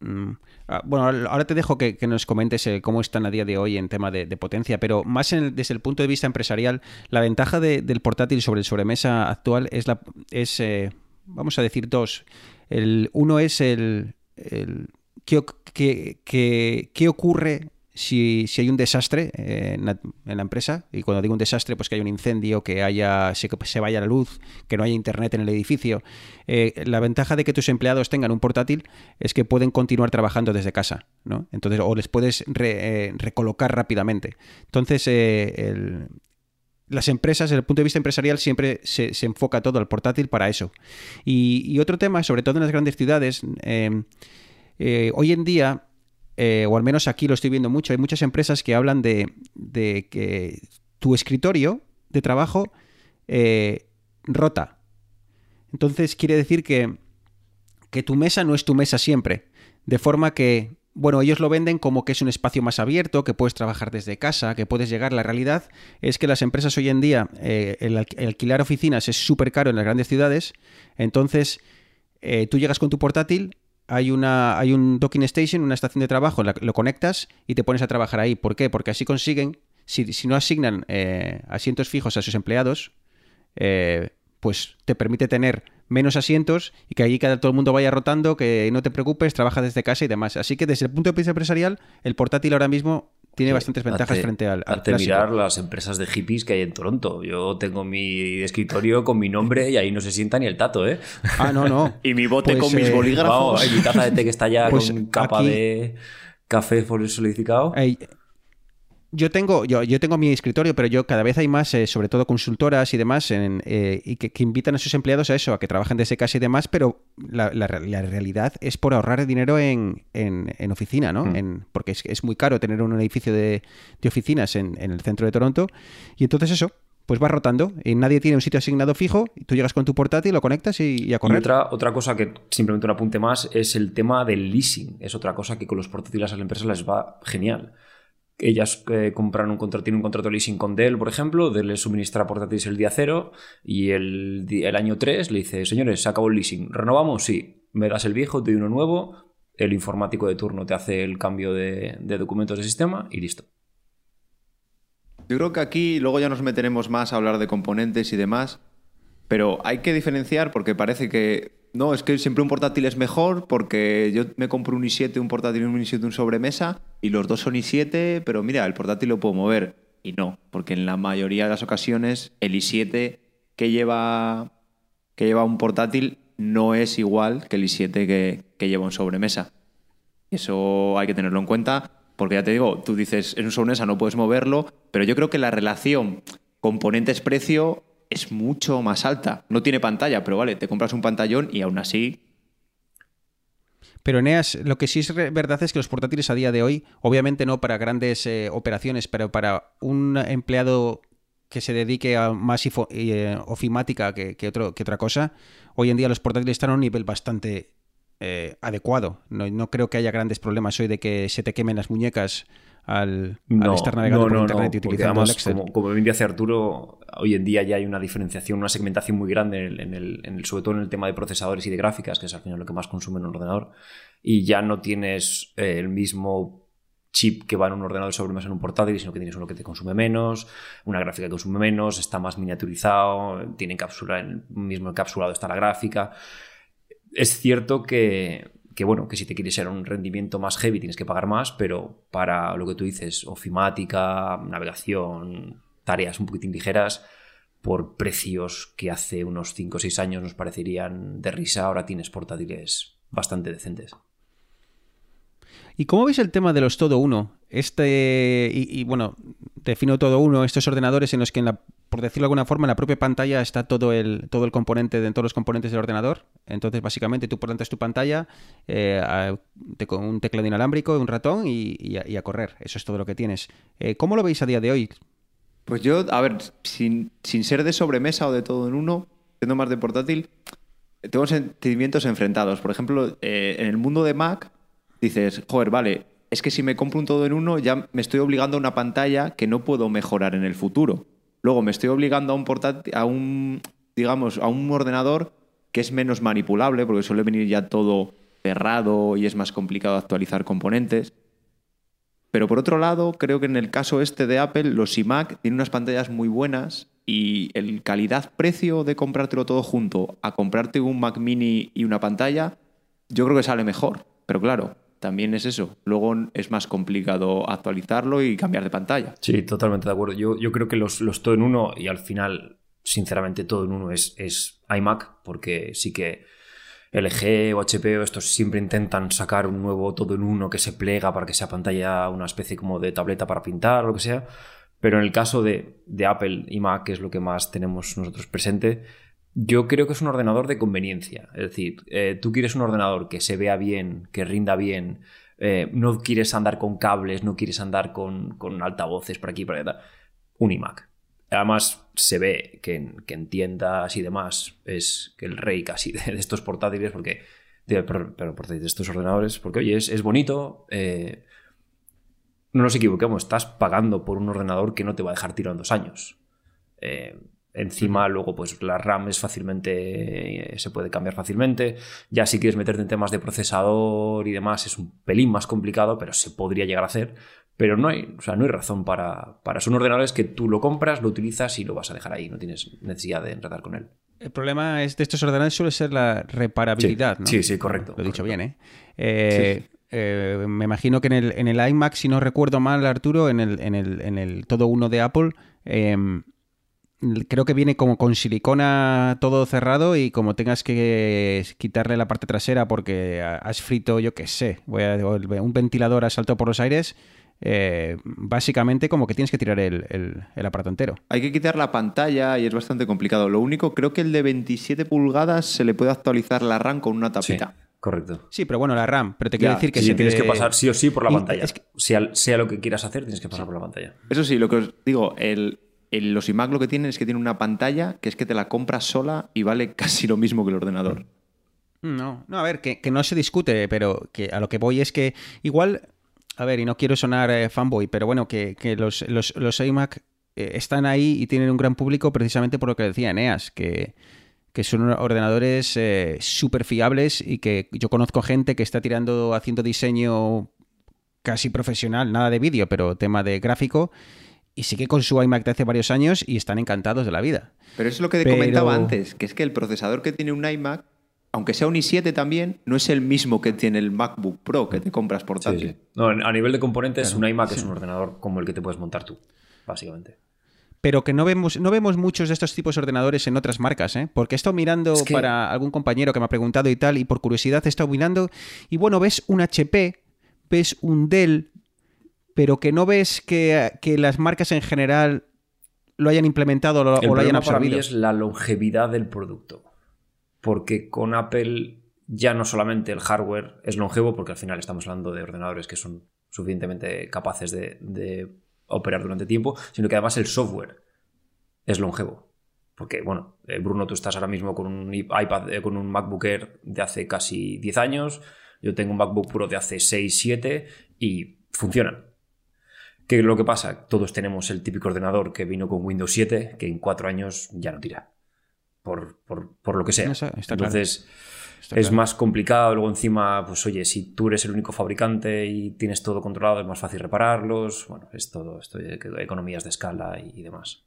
[SPEAKER 1] Mm, ah, bueno, ahora te dejo que, que, nos comentes eh, cómo están a día de hoy en tema de, potencia, pero más el, desde el punto de vista empresarial, la ventaja de, del portátil sobre el sobremesa actual es, la, es eh, vamos a decir, dos. El, uno es el, el ¿qué, qué, qué, qué ocurre si, si, hay un desastre en la, en la, empresa, y cuando digo un desastre, pues que haya un incendio, que haya se, se vaya la luz, que no haya internet en el edificio, eh, la ventaja de que tus empleados tengan un portátil es que pueden continuar trabajando desde casa, ¿no? Entonces, o les puedes eh, recolocar rápidamente. Entonces, eh, las empresas, desde el punto de vista empresarial, siempre se, se enfoca todo al portátil para eso. Y, otro tema, sobre todo en las grandes ciudades, eh, hoy en día eh, o al menos aquí lo estoy viendo mucho, hay muchas empresas que hablan de, que tu escritorio de trabajo eh, rota. Entonces quiere decir que, que tu mesa no es tu mesa siempre. De forma que, bueno, ellos lo venden como que es un espacio más abierto, que puedes trabajar desde casa, que puedes llegar. La realidad es que las empresas hoy en día, eh, el, alquilar oficinas es súper caro en las grandes ciudades. Entonces, tú llegas con tu portátil, hay, una, hay un docking station, una estación de trabajo, lo conectas y te pones a trabajar ahí. ¿Por qué? Porque así consiguen, si, si no asignan eh, asientos fijos a sus empleados, eh, pues te permite tener menos asientos y que allí cada, todo el mundo vaya rotando, que no te preocupes, trabaja desde casa y demás. Así que desde el punto de vista empresarial, el portátil ahora mismo tiene bastantes ventajas
[SPEAKER 3] hazte,
[SPEAKER 1] frente al, al
[SPEAKER 3] hazte mirar las empresas de hippies que hay en Toronto. Yo tengo mi escritorio con mi nombre y ahí no se sienta ni el tato, ¿eh?
[SPEAKER 1] Ah, no, no.
[SPEAKER 4] y mi bote pues, con mis bolígrafos.
[SPEAKER 3] Vamos, mi taza de té que está ya pues con capa aquí, de café solidificado.
[SPEAKER 1] Hey, yo tengo, yo, yo tengo mi escritorio, pero yo cada vez hay más, eh, sobre todo consultoras y demás, en, eh, y que, que invitan a sus empleados a eso, a que trabajen desde casa y demás, pero la, la re- la realidad es por ahorrar dinero en, en- en oficina, ¿no?
[SPEAKER 3] Mm.
[SPEAKER 1] En- porque es, es muy caro tener un edificio de, de oficinas en, en el centro de Toronto. Y entonces eso, pues va rotando. Y nadie tiene un sitio asignado fijo, y tú llegas con tu portátil, lo conectas y, y a
[SPEAKER 3] Y
[SPEAKER 1] correr.
[SPEAKER 3] otra, otra cosa que simplemente un apunte más es el tema del leasing. Es otra cosa que con los portátiles a las empresas les va genial. Ellas eh, un contrato, tienen un contrato de leasing con Dell, por ejemplo, Dell les suministra portátiles el día cero y el, el año 3 le dice, señores, se acabó el leasing, ¿renovamos? Sí, me das el viejo, te doy uno nuevo, el informático de turno te hace el cambio de, de documentos de sistema y listo.
[SPEAKER 4] Yo creo que aquí luego ya nos meteremos más a hablar de componentes y demás, pero hay que diferenciar porque parece que no, es que siempre un portátil es mejor porque yo me compro un i7, un portátil y un i7, un sobremesa y los dos son i7, pero mira, el portátil lo puedo mover. Y no, porque en la mayoría de las ocasiones el i7 que lleva, que lleva un portátil no es igual que el i7 que, lleva un sobremesa. Eso hay que tenerlo en cuenta, porque ya te digo, tú dices, en un sobremesa no puedes moverlo, pero yo creo que la relación componentes-precio es mucho más alta. No tiene pantalla, pero vale, te compras un pantallón y aún así
[SPEAKER 1] Pero Eneas, lo que sí es verdad es que los portátiles a día de hoy, obviamente no para grandes eh, operaciones, pero para un empleado que se dedique a más ifo- eh, ofimática que, que otro, que otra cosa, hoy en día los portátiles están a un nivel bastante eh, adecuado. No, no creo que haya grandes problemas hoy de que se te quemen las muñecas al, al estar navegando por internet y utilizando
[SPEAKER 3] además,
[SPEAKER 1] el Excel.
[SPEAKER 3] Como, como bien dice Arturo, hoy en día ya hay una diferenciación, una segmentación muy grande, en el, en el- en el- sobre todo en el tema de procesadores y de gráficas, que es al final lo que más consume en un ordenador, y ya no tienes eh, el mismo chip que va en un ordenador de sobremesa en un portátil, sino que tienes uno que te consume menos, una gráfica que consume menos, está más miniaturizado, tiene cápsula, en el mismo encapsulado está la gráfica. Es cierto que, que, bueno, que si te quieres a un rendimiento más heavy tienes que pagar más, pero para lo que tú dices, ofimática, navegación, tareas un poquitín ligeras, por precios que hace unos 5 o 6 años nos parecerían de risa, ahora tienes portátiles bastante decentes.
[SPEAKER 1] ¿Y cómo veis el tema de los todo uno? Este, y, bueno, defino todo uno, estos ordenadores en los que, en la, por decirlo de alguna forma, en la propia pantalla está todo el, todo el componente, de todos los componentes del ordenador. Entonces, básicamente, tú plantas tu pantalla eh, con un teclado inalámbrico, un ratón y, y a, y a correr. Eso es todo lo que tienes. Eh, ¿Cómo lo veis a día de hoy?
[SPEAKER 4] Pues yo, a ver, sin, sin ser de sobremesa o de todo en uno, siendo más de portátil, tengo sentimientos enfrentados. Por ejemplo, eh, en el mundo de Mac, dices, joder, vale, es que si me compro un todo en uno, ya me estoy obligando a una pantalla que no puedo mejorar en el futuro. Luego me estoy obligando a un portátil, a un, digamos, a un ordenador que es menos manipulable, porque suele venir ya todo cerrado y es más complicado actualizar componentes. Pero por otro lado, creo que en el caso este de Apple, los iMac tienen unas pantallas muy buenas y el calidad-precio de comprártelo todo junto a comprarte un Mac mini y una pantalla, yo creo que sale mejor. Pero claro, también es eso. Luego es más complicado actualizarlo y cambiar de pantalla.
[SPEAKER 3] Sí, totalmente de acuerdo. Yo, yo creo que los, los todo en uno, y al final, sinceramente, todo en uno es, es iMac, porque sí que LG o HP o estos siempre intentan sacar un nuevo todo en uno que se plega para que sea pantalla una especie como de tableta para pintar o lo que sea. Pero en el caso de, de Apple y Mac, que es lo que más tenemos nosotros presente, yo creo que es un ordenador de conveniencia. Es decir, eh, tú quieres un ordenador que se vea bien, que rinda bien, eh, no quieres andar con cables, no quieres andar con, con altavoces por aquí por allá. Un iMac. Además, se ve que que en tiendas y demás es que el rey casi de, estos portátiles, porque. pero portátiles, de estos ordenadores, porque oye, es, es bonito. eh, no nos equivoquemos, estás pagando por un ordenador que no te va a dejar tirado en dos años. Eh, encima, luego, pues la RAM es fácilmente. eh, se puede cambiar fácilmente. Ya si quieres meterte en temas de procesador y demás, es un pelín más complicado, pero se podría llegar a hacer. Pero no hay, o sea, no hay razón para, para. Son ordenadores que tú lo compras, lo utilizas y lo vas a dejar ahí. No tienes necesidad de enredar con él.
[SPEAKER 1] El problema es de estos ordenadores suele ser la reparabilidad,
[SPEAKER 3] Sí,
[SPEAKER 1] ¿no?
[SPEAKER 3] sí, sí, correcto,
[SPEAKER 1] Lo he dicho
[SPEAKER 3] correcto.
[SPEAKER 1] bien, ¿eh? Eh, eh, me imagino que en el, en el iMac, si no recuerdo mal, Arturo, en el, en el, en el todo uno de Apple, eh, creo que viene como con silicona todo cerrado y como tengas que quitarle la parte trasera porque has frito, yo qué sé, voy a- un ventilador ha saltado por los aires, eh, básicamente como que tienes que tirar el, el- el aparato entero.
[SPEAKER 4] Hay que quitar la pantalla y es bastante complicado. Lo único, creo que el de 27 pulgadas se le puede actualizar la RAM con una
[SPEAKER 3] Sí,
[SPEAKER 4] tapita.
[SPEAKER 3] correcto.
[SPEAKER 1] Sí, pero bueno, la RAM, pero te quiero decir que
[SPEAKER 3] Sí,
[SPEAKER 1] se
[SPEAKER 3] tienes
[SPEAKER 1] te-
[SPEAKER 3] que pasar sí o sí por la
[SPEAKER 1] Y-
[SPEAKER 3] pantalla.
[SPEAKER 1] es que-
[SPEAKER 3] sea, sea lo que quieras hacer, tienes que pasar por la pantalla.
[SPEAKER 4] Eso sí, lo que os digo, el, el- los iMac lo que tienen es que tienen una pantalla que es que te la compras sola y vale casi lo mismo que el ordenador.
[SPEAKER 1] No, no, a ver, que, que no se discute, pero que a lo que voy es que igual, a ver, y no quiero sonar eh, fanboy, pero bueno, que, que los, los, los iMac eh, están ahí y tienen un gran público precisamente por lo que decía Eneas, que, que son ordenadores súper fiables y que yo conozco gente que está tirando, haciendo diseño casi profesional, nada de vídeo, pero tema de gráfico, y sigue con su iMac de hace varios años y están encantados de la vida.
[SPEAKER 4] Pero eso es lo que te
[SPEAKER 1] Pero-
[SPEAKER 4] comentaba antes, que es que el procesador que tiene un iMac, aunque sea un i7 también, no es el mismo que tiene el MacBook Pro que te compras
[SPEAKER 3] Sí,
[SPEAKER 4] portátil.
[SPEAKER 3] sí. No, a nivel de componentes, un iMac es un ordenador como el que te puedes montar tú, básicamente.
[SPEAKER 1] pero que no vemos, no vemos muchos de estos tipos de ordenadores en otras marcas, ¿eh? Porque he estado mirando
[SPEAKER 3] Es que-
[SPEAKER 1] para algún compañero que me ha preguntado y tal, y por curiosidad he estado mirando, y bueno, ves un HP, ves un Dell, pero que no ves que, que las marcas en general lo hayan implementado o lo,
[SPEAKER 3] El
[SPEAKER 1] o lo hayan
[SPEAKER 3] problema para mí
[SPEAKER 1] absorbido.
[SPEAKER 3] es la longevidad del producto. Porque con Apple ya no solamente el hardware es longevo, porque al final estamos hablando de ordenadores que son suficientemente capaces de, de operar durante tiempo, sino que además el software es longevo. Porque, bueno, eh, Bruno, tú estás ahora mismo con un iPad, eh, con un MacBook Air de hace casi 10 años, yo tengo un MacBook Pro de hace 6, 7 y funcionan. ¿Qué es lo que pasa? Todos tenemos el típico ordenador que vino con Windows 7, que en cuatro años ya no tira. Por, por- por lo que sea.
[SPEAKER 1] Está- está claro.
[SPEAKER 3] Entonces,
[SPEAKER 1] Está
[SPEAKER 3] es
[SPEAKER 1] claro.
[SPEAKER 3] más complicado. Luego, encima, pues oye, si tú eres el único fabricante y tienes todo controlado, es más fácil repararlos. Bueno, es todo esto de economías de escala y, y demás.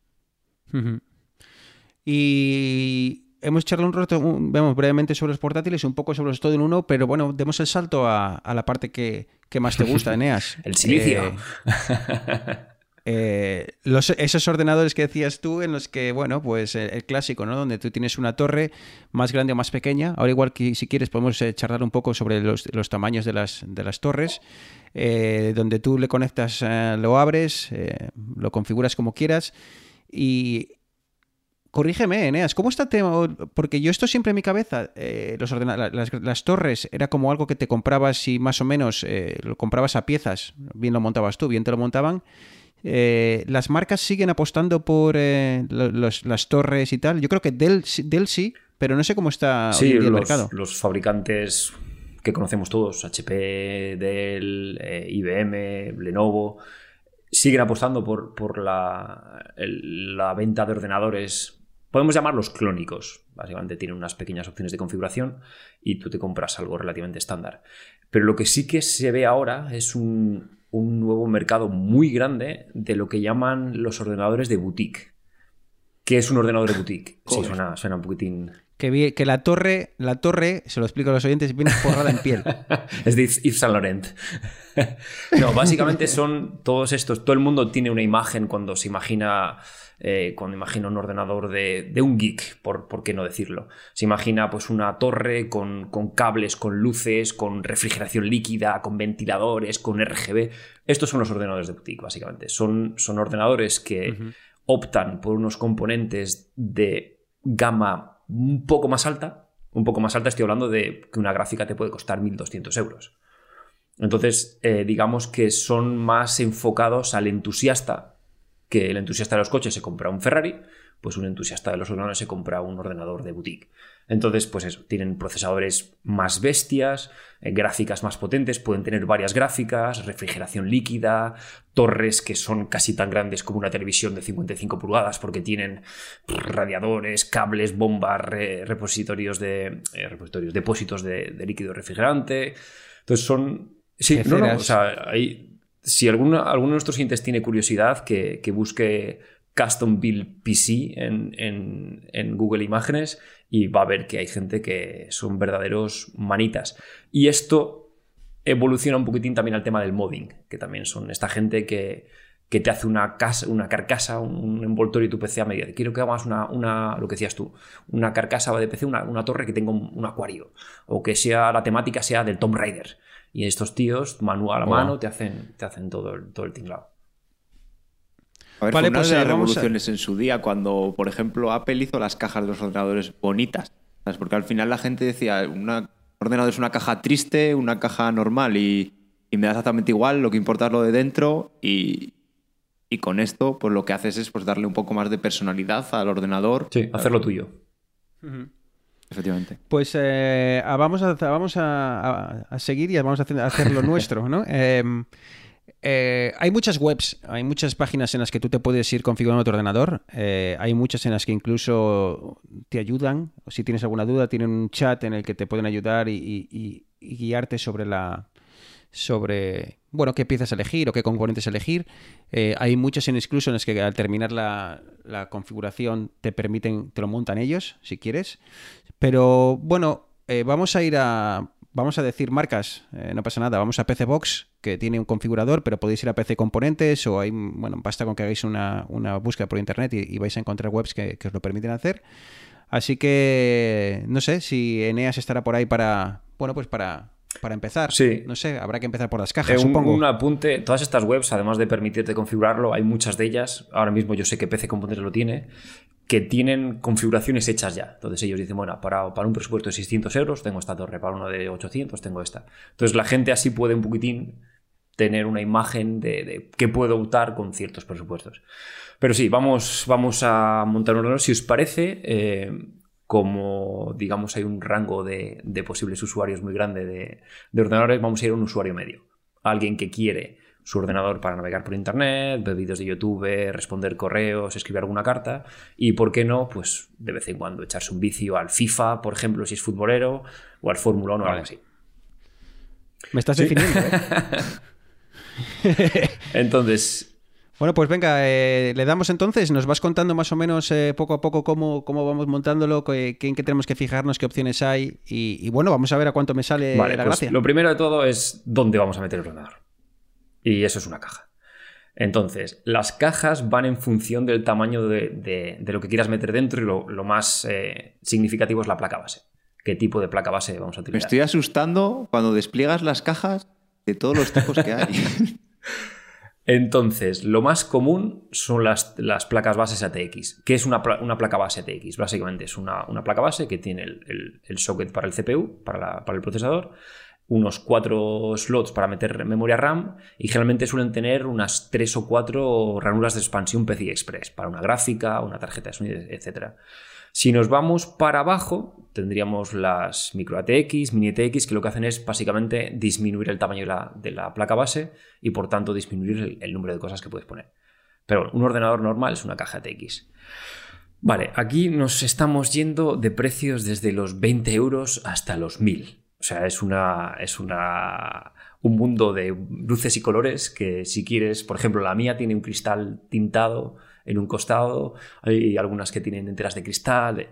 [SPEAKER 1] Y hemos charlado un rato, vemos brevemente sobre los portátiles, un poco sobre los todo en uno, pero bueno, demos el salto a, a la parte que, que más te gusta, Eneas.
[SPEAKER 3] El silicio.
[SPEAKER 1] Eh, eh, los- esos ordenadores que decías tú, en los que, bueno, pues el, el clásico, ¿no? Donde tú tienes una torre más grande o más pequeña. Ahora, igual que si quieres, podemos eh, charlar un poco sobre los, los tamaños de las, de las torres. donde tú le conectas, lo abres, lo configuras como quieras. Y corrígeme, Eneas, ¿cómo está tema? Porque yo esto siempre en mi cabeza, eh, los las, las torres era como algo que te comprabas y más o menos eh, lo comprabas a piezas, bien lo montabas tú, bien te lo montaban. Eh, las marcas siguen apostando por los- las torres y tal. Yo creo que Dell, sí- Dell sí, pero no sé cómo está hoy
[SPEAKER 3] Sí,
[SPEAKER 1] en día el mercado.
[SPEAKER 3] los fabricantes que conocemos todos, HP, Dell, IBM, Lenovo, siguen apostando por, por la, el- la venta de ordenadores, podemos llamarlos clónicos. Básicamente tienen unas pequeñas opciones de configuración y tú te compras algo relativamente estándar. Pero lo que sí que se ve ahora es un, un nuevo mercado muy grande de lo que llaman los ordenadores de boutique. ¿Qué es un ordenador de boutique? Sí, suena, suena un poquitín
[SPEAKER 1] Que, vi- que la torre, la torre, se lo explico a los oyentes, viene forrada en piel.
[SPEAKER 3] es de Yves Saint Laurent. no, básicamente son todos estos. Todo el mundo tiene una imagen cuando se imagina. Eh, cuando imagina un ordenador de, de un geek, por, por qué no decirlo. Se imagina pues una torre con, con cables, con luces, con refrigeración líquida, con ventiladores, con RGB. Estos son los ordenadores de boutique, básicamente. Son, son ordenadores que optan por unos componentes de gama un poco más alta. Un poco más alta, estoy hablando de que una gráfica te puede costar 1.200 euros. Entonces, eh, digamos que son más enfocados al entusiasta, que el entusiasta de los coches se compra un Ferrari, pues un entusiasta de los ordenadores se compra un ordenador de boutique. Entonces, pues eso, tienen procesadores más bestias, eh, gráficas más potentes, pueden tener varias gráficas, refrigeración líquida, torres que son casi tan grandes como una televisión de 55 pulgadas porque tienen radiadores, cables, bombas, re- repositorios de eh, repositorios, depósitos de, de líquido refrigerante. Entonces son sí, no, no, o sea, hay, si alguno, alguno de nuestros clientes tiene curiosidad que, que busque Custom Build PC en, en- en Google Imágenes y va a ver que hay gente que son verdaderos manitas. Y esto evoluciona un poquitín también al tema del modding, que también son esta gente que, que te hace una, casa, una carcasa, un, envoltorio de tu PC a medida. Quiero que hagas una, una, lo que decías tú, una carcasa de PC, una, una torre que tenga un, un acuario, o que sea la temática sea del Tomb Raider. Y estos tíos, manual a
[SPEAKER 1] Wow.
[SPEAKER 3] mano, te hacen, te hacen todo, el, todo el tinglado.
[SPEAKER 4] A ver,
[SPEAKER 1] Vale,
[SPEAKER 4] fue una
[SPEAKER 1] pues,
[SPEAKER 4] de las
[SPEAKER 1] eh, a-
[SPEAKER 4] revoluciones en su día cuando, por ejemplo, Apple hizo las cajas de los ordenadores bonitas. ¿sabes? Porque al final la gente decía, una, un ordenador es una caja triste, una caja normal y, y me da exactamente igual, lo que importa es lo de dentro y, y con esto pues lo que haces es pues darle un poco más de personalidad al ordenador.
[SPEAKER 3] Sí, hacerlo tuyo.
[SPEAKER 4] Efectivamente.
[SPEAKER 1] Pues eh, vamos, a, vamos a, seguir y vamos a hacer, a hacer lo nuestro, ¿no? Em, eh, hay muchas webs, hay muchas páginas en las que tú te puedes ir configurando tu ordenador. eh, hay muchas en las que incluso te ayudan. O si tienes alguna duda, tienen un chat en el que te pueden ayudar y- y guiarte sobre la sobre bueno qué piezas elegir o qué componentes elegir. Eh, hay muchas en las que al terminar la, la configuración te permiten, te lo montan ellos, si quieres. Pero bueno, eh, vamos a ir a. Vamos a decir marcas, eh, no pasa nada. Vamos a PC Box, que tiene un configurador, pero podéis ir a PC Componentes o hay. Bueno, basta con que hagáis una, búsqueda por internet y, y vais a encontrar webs que, que os lo permiten hacer. Así que no sé si Eneas estará por ahí para. Bueno, pues para, para empezar.
[SPEAKER 3] Sí.
[SPEAKER 1] No sé, habrá que empezar por las
[SPEAKER 3] Eh,
[SPEAKER 1] cajas,
[SPEAKER 3] un,
[SPEAKER 1] supongo.
[SPEAKER 3] un apunte, todas estas webs, además de permitirte configurarlo, hay muchas de ellas, ahora mismo yo sé que PC Componentes lo tiene, que tienen configuraciones hechas ya. Entonces ellos dicen, bueno, para, para un presupuesto de 600 euros tengo esta torre, para uno de 800 tengo esta. Entonces la gente así puede un poquitín tener una imagen de, de qué puedo optar con ciertos presupuestos. Pero sí, vamos, vamos a montar un ordenador. Si os parece, eh, como digamos hay un rango de, de posibles usuarios muy grande de, de ordenadores, vamos a ir a un usuario medio. Alguien que quiere su ordenador para navegar por internet, ver vídeos de YouTube, responder correos, escribir alguna carta y, ¿por qué no? Pues de vez en cuando echarse un vicio al FIFA, por ejemplo, si es futbolero, o al Fórmula 1 o algo así.
[SPEAKER 1] Me estás definiendo, ¿eh?
[SPEAKER 3] Entonces,
[SPEAKER 1] Bueno, pues venga, eh, le damos entonces, nos vas contando más o menos eh, poco a poco cómo, cómo vamos montándolo, qué, en qué tenemos que fijarnos, qué opciones hay y, y bueno, vamos a ver a cuánto me sale
[SPEAKER 3] Vale,
[SPEAKER 1] la
[SPEAKER 3] pues
[SPEAKER 1] gracia.
[SPEAKER 3] lo primero de todo es dónde vamos a meter el ordenador. Y eso es una caja. Entonces, las cajas van en función del tamaño de, de- de lo que quieras meter dentro y lo, lo más eh, significativo es la placa base. ¿Qué tipo de placa base vamos a
[SPEAKER 4] Me
[SPEAKER 3] utilizar?
[SPEAKER 4] estoy asustando cuando despliegas las cajas de todos los tipos que hay.
[SPEAKER 3] Entonces, lo más común son las, las placas bases ATX. ¿Qué es una, una placa base ATX? Básicamente es una, una placa base que tiene el, el- el socket para el CPU, para, la- para el procesador, unos cuatro slots para meter memoria RAM y generalmente suelen tener unas tres o cuatro ranuras de expansión PCI Express para una gráfica, una tarjeta de sonido, etc. Si nos vamos para abajo, tendríamos las micro ATX, mini ATX, que lo que hacen es básicamente disminuir el tamaño de la, placa base y por tanto disminuir el, el número de cosas que puedes poner. Pero bueno, un ordenador normal es una caja ATX. Vale, aquí nos estamos yendo de precios desde los 20 euros hasta los 1000. O sea, es una. es una. un mundo de luces y colores que si quieres, por ejemplo, la mía tiene un cristal tintado en un costado, hay algunas que tienen enteras de cristal.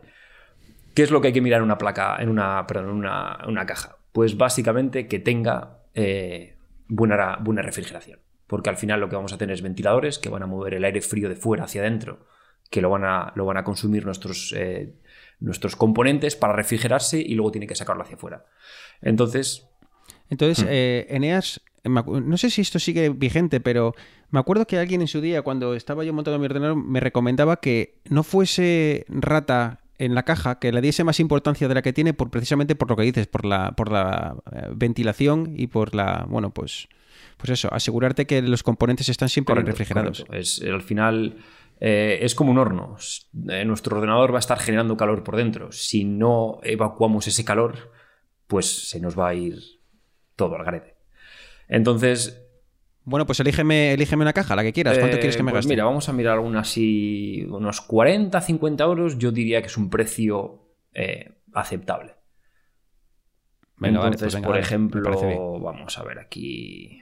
[SPEAKER 3] ¿Qué es lo que hay que mirar en una placa, en una, perdón, en una, una caja? Pues básicamente que tenga eh, buena, buena refrigeración. Porque al final lo que vamos a tener es ventiladores que van a mover el aire frío de fuera hacia adentro, que lo van a, lo van a consumir nuestros, eh, nuestros componentes para refrigerarse y luego tiene que sacarlo hacia afuera. Entonces,
[SPEAKER 1] Entonces,
[SPEAKER 3] Hmm.
[SPEAKER 1] eh, Eneas, no sé si esto sigue vigente, pero me acuerdo que alguien en su día, cuando estaba yo montando mi ordenador, me recomendaba que no fuese rata en la caja, que le diese más importancia de la que tiene por precisamente por lo que dices, por la, por la eh, ventilación y por la, bueno, pues, pues eso, asegurarte que los componentes están siempre
[SPEAKER 3] Correcto,
[SPEAKER 1] refrigerados.
[SPEAKER 3] correcto. Es, al final eh, es como un horno. Eh, nuestro ordenador va a estar generando calor por dentro. Si no evacuamos ese calor, pues se nos va a ir todo al garete. Entonces,
[SPEAKER 1] Bueno, pues elígeme, elígeme una caja, la que quieras. ¿Cuánto
[SPEAKER 3] eh,
[SPEAKER 1] quieres que me
[SPEAKER 3] pues
[SPEAKER 1] gaste?
[SPEAKER 3] Mira, vamos a mirar alguna así, unos 40, 50 euros. Yo diría que es un precio eh, aceptable.
[SPEAKER 1] Venga, vale,
[SPEAKER 3] Entonces,
[SPEAKER 1] pues venga,
[SPEAKER 3] por
[SPEAKER 1] vale,
[SPEAKER 3] ejemplo, vamos a ver aquí.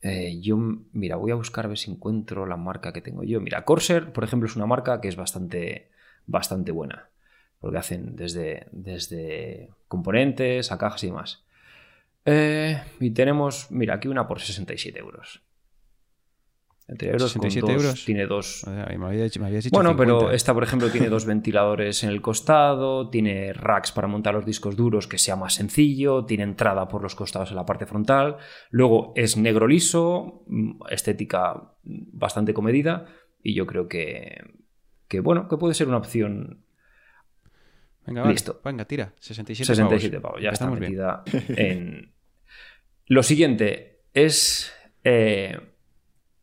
[SPEAKER 3] Eh, yo, mira, voy a buscar a ver si encuentro la marca que tengo yo. Mira, Corsair, por ejemplo, es una marca que es bastante, bastante buena. Porque hacen desde, desde componentes a cajas y demás. Eh, y tenemos, mira, aquí una por 67 euros. Entre euros, con
[SPEAKER 1] 67
[SPEAKER 3] dos-
[SPEAKER 1] euros.
[SPEAKER 3] Tiene dos.
[SPEAKER 1] Joder, me habías, me habías dicho
[SPEAKER 3] Bueno,
[SPEAKER 1] 50.
[SPEAKER 3] pero esta, por ejemplo, tiene dos ventiladores en el costado, tiene racks para montar los discos duros que sea más sencillo, tiene entrada por los costados en la parte frontal, luego es negro liso, mm, estética bastante comedida y yo creo que, que bueno, que puede ser una opción
[SPEAKER 1] Venga, vale.
[SPEAKER 3] listo.
[SPEAKER 1] Venga, tira. 67
[SPEAKER 3] 67
[SPEAKER 1] pavos.
[SPEAKER 3] pavos, ya está
[SPEAKER 1] bien.
[SPEAKER 3] metida en... Lo siguiente es eh,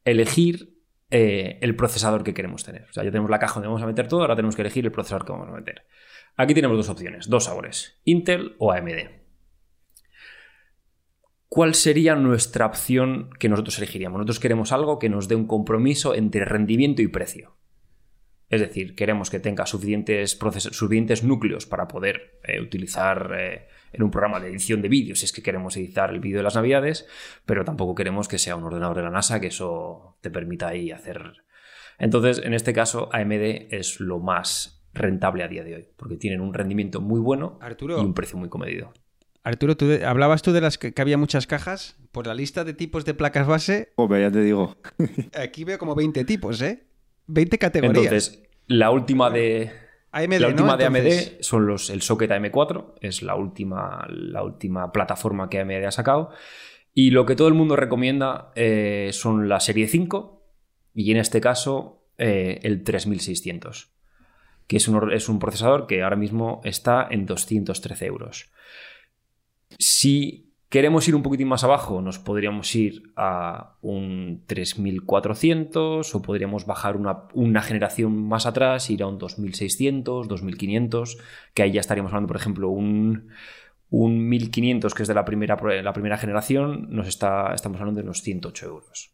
[SPEAKER 3] elegir eh, el procesador que queremos tener. O sea, ya tenemos la caja donde vamos a meter todo, ahora tenemos que elegir el procesador que vamos a meter. Aquí tenemos dos opciones, dos sabores, Intel o AMD. ¿Cuál sería nuestra opción que nosotros elegiríamos? Nosotros queremos algo que nos dé un compromiso entre rendimiento y precio. Es decir, queremos que tenga suficientes, proces- suficientes núcleos para poder eh, utilizar eh, en un programa de edición de vídeos, si es que queremos editar el vídeo de las navidades, pero tampoco queremos que sea un ordenador de la NASA, que eso te permita ahí hacer... Entonces, en este caso, AMD es lo más rentable a día de hoy, porque tienen un rendimiento muy bueno
[SPEAKER 1] Arturo.
[SPEAKER 3] y un precio muy comedido.
[SPEAKER 1] Arturo, tú de- hablabas tú de las que, que había muchas cajas. Por la lista de tipos de placas base,
[SPEAKER 4] Joder, ya te digo.
[SPEAKER 1] aquí veo como 20 tipos, ¿eh? 20 categorías.
[SPEAKER 3] Entonces, la última de,
[SPEAKER 1] AMD,
[SPEAKER 3] la
[SPEAKER 1] ¿no?
[SPEAKER 3] última de
[SPEAKER 1] Entonces,
[SPEAKER 3] AMD son los, el socket AM4, es la última, la última plataforma que AMD ha sacado. Y lo que todo el mundo recomienda eh, son la serie 5 y en este caso eh, el 3600, que es un, es un procesador que ahora mismo está en 213 euros. Si queremos ir un poquitín más abajo, nos podríamos ir a un 3400 o podríamos bajar una, una generación más atrás, ir a un 2600, 2500, que ahí ya estaríamos hablando, por ejemplo, un, un 1500 que es de la primera, la primera generación, nos está, estamos hablando de unos 108 euros.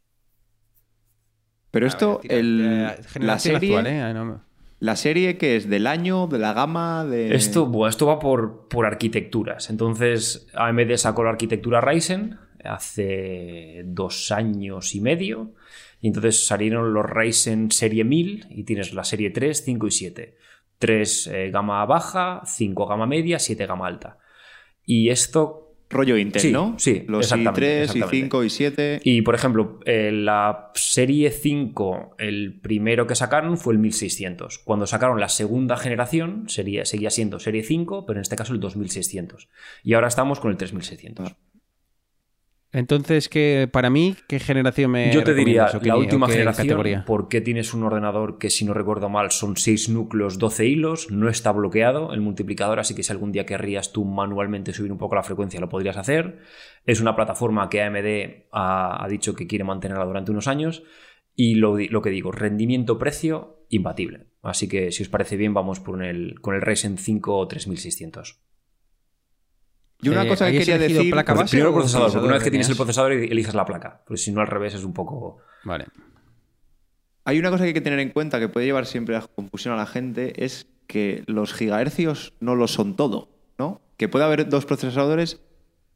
[SPEAKER 4] Pero
[SPEAKER 1] a
[SPEAKER 4] esto,
[SPEAKER 1] ver, tira,
[SPEAKER 4] el- la
[SPEAKER 1] generación
[SPEAKER 4] serie,
[SPEAKER 1] actual, ¿eh? No,
[SPEAKER 4] la serie que es del año, de la gama, de...
[SPEAKER 3] Esto, bueno, esto va por, por arquitecturas. Entonces, AMD sacó la arquitectura Ryzen hace dos años y medio. Y entonces salieron los Ryzen serie 1000 y tienes la serie 3, 5 y 7. 3 eh, gama baja, 5 gama media, 7 gama alta. Y esto
[SPEAKER 4] rollo Intel,
[SPEAKER 3] Sí,
[SPEAKER 4] ¿no?
[SPEAKER 3] sí,
[SPEAKER 4] Los
[SPEAKER 3] exactamente,
[SPEAKER 4] i3,
[SPEAKER 3] exactamente.
[SPEAKER 4] i5, i7...
[SPEAKER 3] Y por ejemplo, eh, la serie 5, el primero que sacaron fue el 1600. Cuando sacaron la segunda generación, sería, seguía siendo serie 5, pero en este caso el 2600. Y ahora estamos con el 3600.
[SPEAKER 1] Entonces, ¿qué, para mí, ¿qué generación me
[SPEAKER 3] Yo te diría la
[SPEAKER 1] ni-
[SPEAKER 3] última generación,
[SPEAKER 1] categoría?
[SPEAKER 3] porque tienes un ordenador que, si no recuerdo mal, son 6 núcleos, 12 hilos, no está bloqueado el multiplicador, así que si algún día querrías tú manualmente subir un poco la frecuencia, lo podrías hacer. Es una plataforma que AMD ha, ha dicho que quiere mantenerla durante unos años. Y lo que digo, rendimiento-precio imbatible. Así que si os parece bien, vamos por el, con el Ryzen 5 3600.
[SPEAKER 4] Y una
[SPEAKER 1] Eh,
[SPEAKER 4] cosa que
[SPEAKER 1] ¿habéis
[SPEAKER 4] quería decir...
[SPEAKER 1] placa base
[SPEAKER 3] primero el procesador, porque una vez que tienes el procesador eliges la placa. Porque si no al revés es un poco...
[SPEAKER 1] Vale.
[SPEAKER 4] Hay una cosa que hay que tener en cuenta que puede llevar siempre a confusión a la gente, es que los gigahercios no lo son todo, ¿no? Que puede haber dos procesadores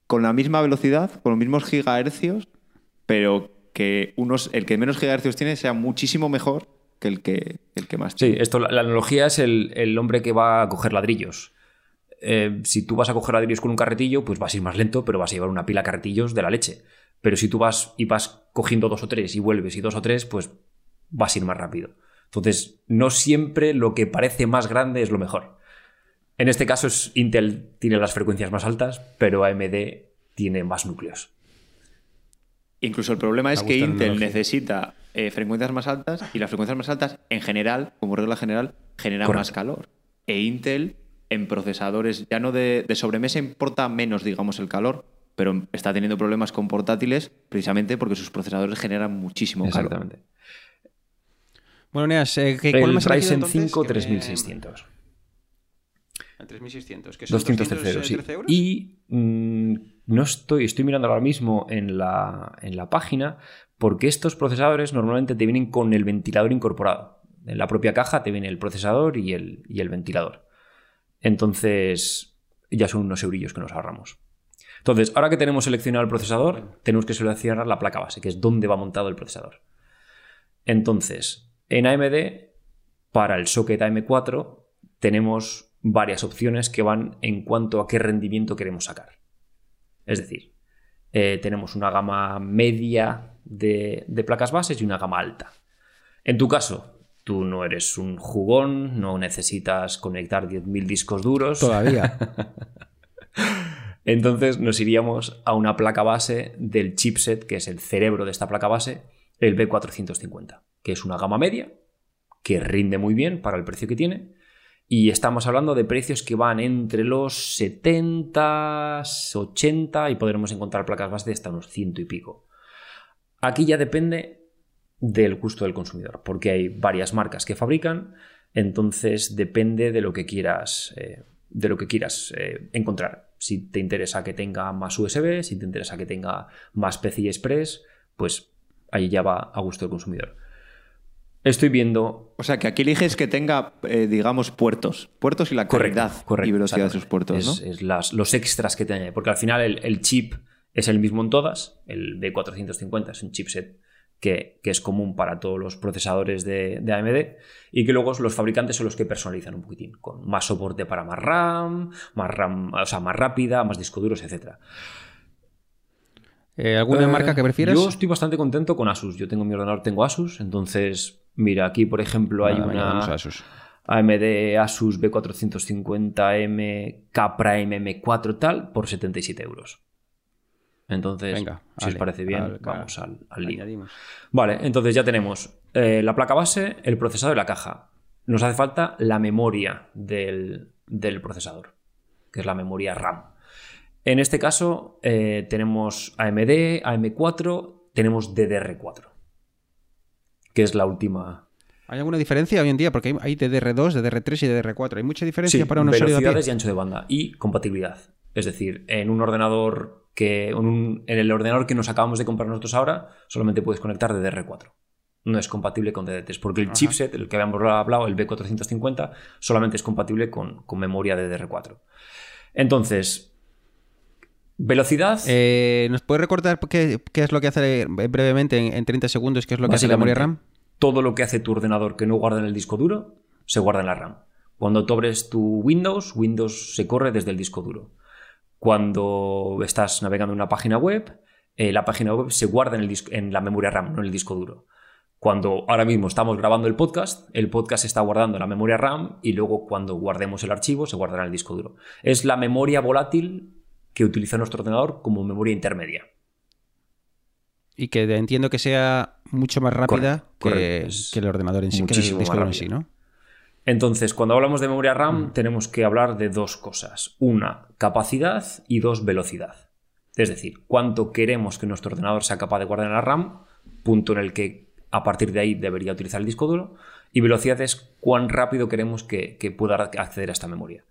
[SPEAKER 4] con la misma velocidad, con los mismos gigahercios, pero que unos, el que menos gigahercios tiene sea muchísimo mejor que el que, el que más
[SPEAKER 3] Sí,
[SPEAKER 4] tiene.
[SPEAKER 3] esto, la, la analogía es el, el hombre que va a coger ladrillos. Eh, si tú vas a coger ladrillos con un carretillo, pues vas a ir más lento, pero vas a llevar una pila de carretillos de la leche. Pero si tú vas y vas cogiendo dos o tres y vuelves y dos o tres, pues vas a ir más rápido. Entonces, no siempre lo que parece más grande es lo mejor. En este caso, es, Intel tiene las frecuencias más altas, pero AMD tiene más núcleos.
[SPEAKER 4] Incluso el problema es que Intel necesita eh, frecuencias más altas y las frecuencias más altas, en general, como regla general, generan
[SPEAKER 3] Correcto.
[SPEAKER 4] más calor. E Intel, en procesadores, ya no de, de sobremesa, importa menos, digamos, el calor, pero está teniendo problemas con portátiles precisamente porque sus procesadores generan muchísimo calor.
[SPEAKER 3] Exactamente.
[SPEAKER 1] Bueno, Neas, eh, ¿qué- ¿cuál
[SPEAKER 3] El
[SPEAKER 1] más
[SPEAKER 3] Ryzen
[SPEAKER 1] entonces?
[SPEAKER 3] 5
[SPEAKER 1] Que me-
[SPEAKER 3] 3600.
[SPEAKER 1] El 3600, que son
[SPEAKER 3] 213 euros, sí.
[SPEAKER 1] 213 euros.
[SPEAKER 3] Y mm, no estoy, estoy mirando ahora mismo en la, en la página porque estos procesadores normalmente te vienen con el ventilador incorporado. En la propia caja te viene el procesador y el, y el ventilador. Entonces ya son unos eurillos que nos ahorramos. Entonces, ahora que tenemos seleccionado el procesador, tenemos que seleccionar la placa base, que es donde va montado el procesador. Entonces, en AMD, para el socket AM4, tenemos varias opciones que van en cuanto a qué rendimiento queremos sacar. Es decir, eh, tenemos una gama media de, de placas bases y una gama alta. En tu caso, tú no eres un jugón, no necesitas conectar 10.000 discos duros.
[SPEAKER 1] Todavía.
[SPEAKER 3] Entonces nos iríamos a una placa base del chipset, que es el cerebro de esta placa base, el B450, que es una gama media, que rinde muy bien para el precio que tiene. Y estamos hablando de precios que van entre los 70, 80 y podremos encontrar placas base de hasta unos ciento y pico. Aquí ya depende del gusto del consumidor, porque hay varias marcas que fabrican, entonces depende de lo que quieras, eh, de lo que quieras eh, encontrar. Si te interesa que tenga más USB, si te interesa que tenga más PCI Express, pues ahí ya va a gusto del consumidor. Estoy viendo.
[SPEAKER 4] O sea, que aquí eliges que tenga, eh, digamos, puertos. Puertos y la calidad y velocidad de sus puertos,
[SPEAKER 3] es,
[SPEAKER 4] ¿no?
[SPEAKER 3] es las, los extras que tiene. Porque al final el, el, chip es el mismo en todas. El B450 es un chipset que, que, es común para todos los procesadores de, de, AMD. Y que luego los fabricantes son los que personalizan un poquitín. Con más soporte para más RAM, más RAM, o sea, más rápida, más discos duros, etc.
[SPEAKER 1] Eh, ¿Alguna eh, marca que prefieras?
[SPEAKER 3] Yo estoy bastante contento con Asus. Yo tengo mi ordenador, tengo Asus, entonces Mira, aquí por ejemplo hay
[SPEAKER 1] Ah,
[SPEAKER 3] una
[SPEAKER 1] Asus.
[SPEAKER 3] AMD Asus B450M Capra MM4 tal por 77 euros. Entonces,
[SPEAKER 1] Venga,
[SPEAKER 3] si os parece bien,
[SPEAKER 1] al-
[SPEAKER 3] vamos al, al lío. Vale, entonces ya tenemos eh, la placa base, el procesador y la caja. Nos hace falta la memoria del, del procesador, que es la memoria RAM. En este caso eh, tenemos AMD, AM4, tenemos DDR4, que es la última.
[SPEAKER 1] ¿Hay alguna diferencia hoy en día? Porque hay- hay DDR2, DDR3 y DDR4. ¿Hay mucha diferencia para un usuario de a pie?
[SPEAKER 3] velocidades y ancho de banda y compatibilidad. Es decir, en un ordenador que en, un- en el ordenador que nos acabamos de comprar nosotros ahora, solamente puedes conectar DDR4. No es compatible con DDR3, porque el
[SPEAKER 1] Ajá.
[SPEAKER 3] chipset, el que habíamos hablado, el B450, solamente es compatible con, con memoria DDR4. Entonces, velocidad.
[SPEAKER 1] Eh, ¿Nos puedes recordar qué, qué es lo que hace eh, brevemente, en, en 30 segundos, qué es lo que hace la memoria RAM?
[SPEAKER 3] Todo lo que hace tu ordenador que no guarda en el disco duro, se guarda en la RAM. Cuando tú abres tu Windows, Windows se corre desde el disco duro. Cuando estás navegando en una página web, eh, la página web se guarda en, el dis- en la memoria RAM, no en el disco duro. Cuando ahora mismo estamos grabando el podcast, el podcast se está guardando en la memoria RAM y luego cuando guardemos el archivo se guardará en el disco duro. Es la memoria volátil que utiliza nuestro ordenador como memoria intermedia.
[SPEAKER 1] Y que entiendo que sea mucho más rápida
[SPEAKER 3] Correcto,
[SPEAKER 1] que,
[SPEAKER 3] correcto. Es
[SPEAKER 1] que el ordenador en sí, que el
[SPEAKER 3] muchísimo
[SPEAKER 1] disco
[SPEAKER 3] más
[SPEAKER 1] en sí, ¿no?
[SPEAKER 3] Entonces, cuando hablamos de memoria RAM, tenemos que hablar de dos cosas. Una, capacidad y dos, velocidad. Es decir, cuánto queremos que nuestro ordenador sea capaz de guardar en la RAM, punto en el que a partir de ahí debería utilizar el disco duro, y velocidad es cuán rápido queremos que, que pueda acceder a esta memoria.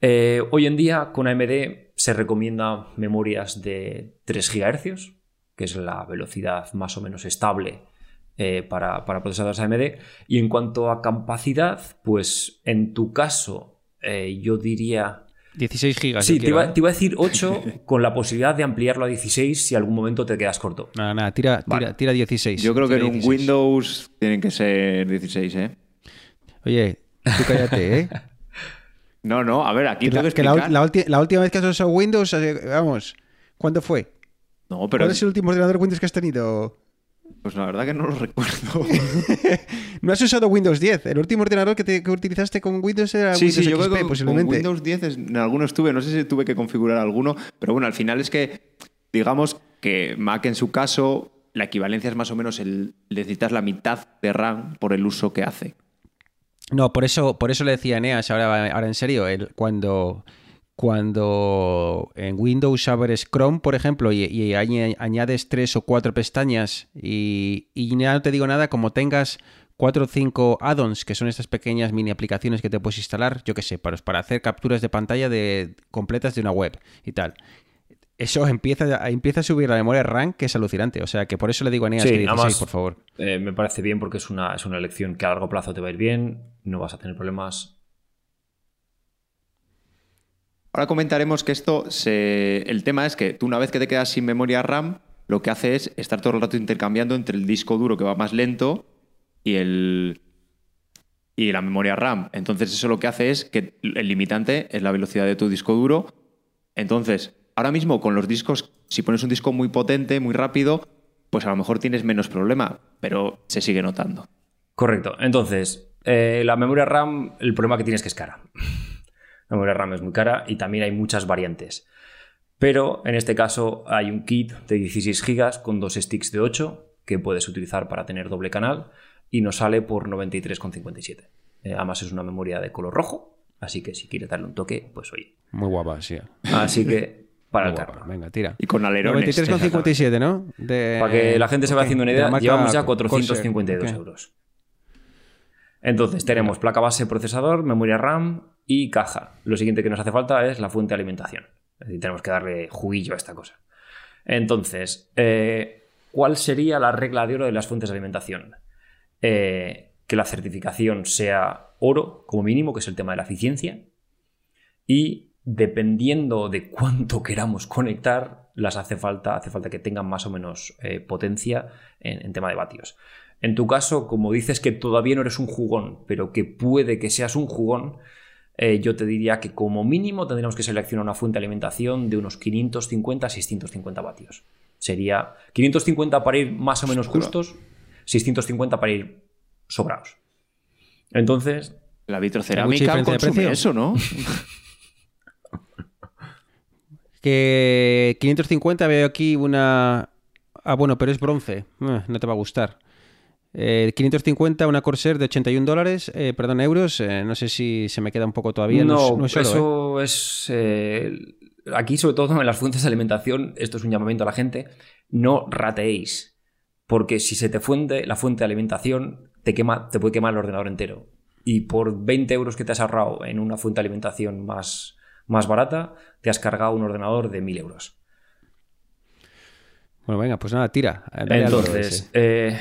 [SPEAKER 3] Eh, hoy en día, con AMD se recomienda memorias de 3 GHz, que es la velocidad más o menos estable eh, para, para procesadores AMD. Y en cuanto a capacidad, pues en tu caso, eh, yo diría.
[SPEAKER 1] 16 gigas.
[SPEAKER 3] Sí, te iba,
[SPEAKER 1] ¿eh?
[SPEAKER 3] te iba a decir 8 con la posibilidad de ampliarlo a 16 si algún momento te quedas corto.
[SPEAKER 1] Nada, nada, tira,
[SPEAKER 3] Vale.
[SPEAKER 1] tira, tira 16.
[SPEAKER 4] Yo creo que en un
[SPEAKER 1] 16.
[SPEAKER 4] Windows tienen que ser 16, ¿eh?
[SPEAKER 1] Oye, tú cállate, ¿eh?
[SPEAKER 4] No, no, a ver, aquí
[SPEAKER 1] Que
[SPEAKER 4] tengo
[SPEAKER 1] la,
[SPEAKER 4] que
[SPEAKER 1] que la
[SPEAKER 4] explicar.
[SPEAKER 1] ul- la ulti- la última vez que has usado Windows, eh, vamos, ¿cuándo fue?
[SPEAKER 4] No, pero
[SPEAKER 1] ¿Cuál es el último ordenador Windows que has tenido?
[SPEAKER 4] Pues la verdad que no lo recuerdo.
[SPEAKER 1] No has usado Windows 10. El último ordenador que, te- que utilizaste con Windows era
[SPEAKER 4] sí,
[SPEAKER 1] Windows
[SPEAKER 4] sí, yo creo
[SPEAKER 1] XP,
[SPEAKER 4] que
[SPEAKER 1] posiblemente.
[SPEAKER 4] con Windows 10 es- en alguno estuve, no sé si tuve que configurar alguno, pero bueno, al final es que, digamos que Mac en su caso, la equivalencia es más o menos el necesitas la mitad de RAM por el uso que hace.
[SPEAKER 1] No, por eso, por eso le decía a Eneas, ahora, ahora en serio, el- cuando, cuando en Windows abres Chrome, por ejemplo, y, y añ- añades tres o cuatro pestañas y, y ya no te digo nada, como tengas cuatro o cinco add-ons, que son estas pequeñas mini aplicaciones que te puedes instalar, yo qué sé, para, para hacer capturas de pantalla de, completas de una web y tal. Eso empieza, empieza a subir la memoria RAM, que es alucinante. O sea, que por eso le digo a Eneas
[SPEAKER 3] Sí,
[SPEAKER 1] que 16,
[SPEAKER 3] además-
[SPEAKER 1] por favor.
[SPEAKER 3] Eh, me parece bien porque es una, es una elección que a largo plazo te va a ir bien, no vas a tener problemas.
[SPEAKER 4] Ahora comentaremos que esto, se... el tema es que tú una vez que te quedas sin memoria RAM, lo que hace es estar todo el rato intercambiando entre el disco duro que va más lento y el y la memoria RAM. Entonces eso lo que hace es que el limitante es la velocidad de tu disco duro. Entonces, ahora mismo con los discos, si pones un disco muy potente, muy rápido, pues a lo mejor tienes menos problema, pero se sigue notando.
[SPEAKER 3] Correcto. Entonces, eh, la memoria RAM, el problema que tienes es que es cara. La memoria RAM es muy cara y también hay muchas variantes. Pero en este caso hay un kit de 16 GB con dos sticks de 8 que puedes utilizar para tener doble canal y nos sale por 93,57. Eh, además es una memoria de color rojo, así que si quieres darle un toque, pues oye.
[SPEAKER 1] Muy guapa, sí.
[SPEAKER 3] Así que para el
[SPEAKER 1] Muy
[SPEAKER 3] carro.
[SPEAKER 1] guapa. Venga, tira.
[SPEAKER 4] Y con alerones.
[SPEAKER 1] 93,57, ¿no? De-
[SPEAKER 3] Para que la gente se vaya haciendo una idea, llevamos ya
[SPEAKER 1] Corsair,
[SPEAKER 3] 452
[SPEAKER 1] ok.
[SPEAKER 3] euros. Entonces tenemos placa base, procesador, memoria RAM y caja. Lo siguiente que nos hace falta es la fuente de alimentación. Es decir, tenemos que darle juguillo a esta cosa. Entonces, eh, ¿cuál sería la regla de oro de las fuentes de alimentación? Eh, que la certificación sea oro, como mínimo, que es el tema de la eficiencia. Y dependiendo de cuánto queramos conectar, las hace falta, hace falta que tengan más o menos eh, potencia en, en tema de vatios. En tu caso, como dices que todavía no eres un jugón, pero que puede que seas un jugón, eh, yo te diría que como mínimo tendríamos que seleccionar una fuente de alimentación de unos 550 650 vatios. Sería 550 para ir más o menos justos, 650 para ir sobrados. Entonces,
[SPEAKER 4] La vitrocerámica consume eso, ¿no?
[SPEAKER 1] Que 550 veo aquí una... Ah, bueno, pero es bronce. Eh, No te va a gustar. Eh, 550, una Corsair de 81 dólares, eh, perdón, euros. eh, no sé si se me queda un poco todavía. No,
[SPEAKER 3] no,
[SPEAKER 1] es- no es oro, ¿eh?
[SPEAKER 3] eso es. aquí, sobre todo en las fuentes de alimentación, esto es un llamamiento a la gente. No rateéis. Porque si se te fuende la fuente de alimentación, te, quema, te puede quemar el ordenador entero. Y por 20 euros que te has ahorrado en una fuente de alimentación más, más barata, te has cargado un ordenador de 1000 euros.
[SPEAKER 1] Bueno, venga, pues nada, tira.
[SPEAKER 3] Entonces, eh,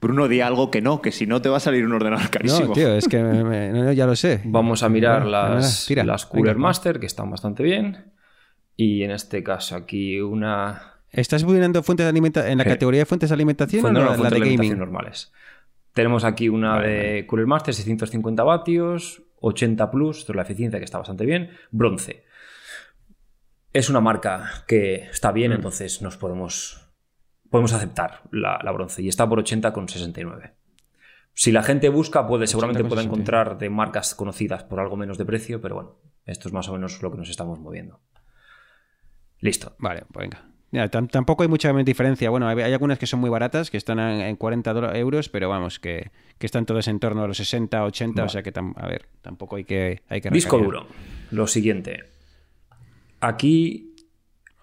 [SPEAKER 4] Bruno, di algo que no, que si no te va a salir un ordenador carísimo.
[SPEAKER 1] No, tío, es que me- me- no, ya lo sé.
[SPEAKER 3] Vamos a mirar
[SPEAKER 1] Bueno, nada,
[SPEAKER 3] las, las Cooler
[SPEAKER 1] Venga.
[SPEAKER 3] Master, que están bastante bien. Y en este caso aquí una...
[SPEAKER 1] ¿Estás poniendo fuentes de alimentación en la categoría de fuentes de alimentación
[SPEAKER 3] Fuente-
[SPEAKER 1] o
[SPEAKER 3] no,
[SPEAKER 1] la, de gaming?
[SPEAKER 3] normales. Tenemos aquí una
[SPEAKER 1] Vale,
[SPEAKER 3] de Cooler Master, 650 vatios, 80 plus, esto es la eficiencia que está bastante bien. Bronce. Es una marca que está
[SPEAKER 1] Mm.
[SPEAKER 3] bien, entonces nos podemos, podemos aceptar la, la bronce. Y está por 80,69. Si la gente busca, puede, seguramente pueda
[SPEAKER 1] 80,69.
[SPEAKER 3] encontrar de marcas conocidas por algo menos de precio, pero bueno, esto es más o menos lo que nos estamos moviendo. Listo.
[SPEAKER 1] Vale, pues venga. Tampoco hay mucha diferencia. Bueno, hay, hay algunas que son muy baratas, que están en, en 40 dola- euros, pero vamos, que, que están todas en torno a los 60, 80, o sea que, a ver, tampoco hay que, hay que
[SPEAKER 3] Disco duro. Lo siguiente. Aquí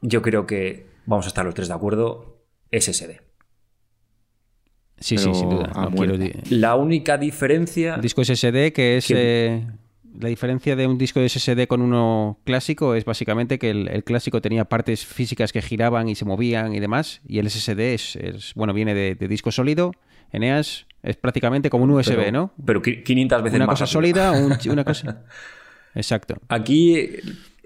[SPEAKER 3] yo creo que vamos a estar los tres de acuerdo. SSD.
[SPEAKER 1] Sí,
[SPEAKER 4] Pero
[SPEAKER 1] sí, sin duda. No quiero
[SPEAKER 3] La única diferencia.
[SPEAKER 1] Disco SSD, que es...
[SPEAKER 3] Que-
[SPEAKER 1] eh, la diferencia de un disco de SSD con uno clásico es básicamente que el, el clásico tenía partes físicas que giraban y se movían y demás, y el SSD es, es- bueno, viene de, de disco sólido, Eneas, es prácticamente como un USB,
[SPEAKER 3] pero,
[SPEAKER 1] ¿no?
[SPEAKER 3] Pero qui- 500 veces
[SPEAKER 1] Una
[SPEAKER 3] más
[SPEAKER 1] cosa
[SPEAKER 3] rápido.
[SPEAKER 1] sólida, un chi- una cosa... Exacto.
[SPEAKER 3] Aquí,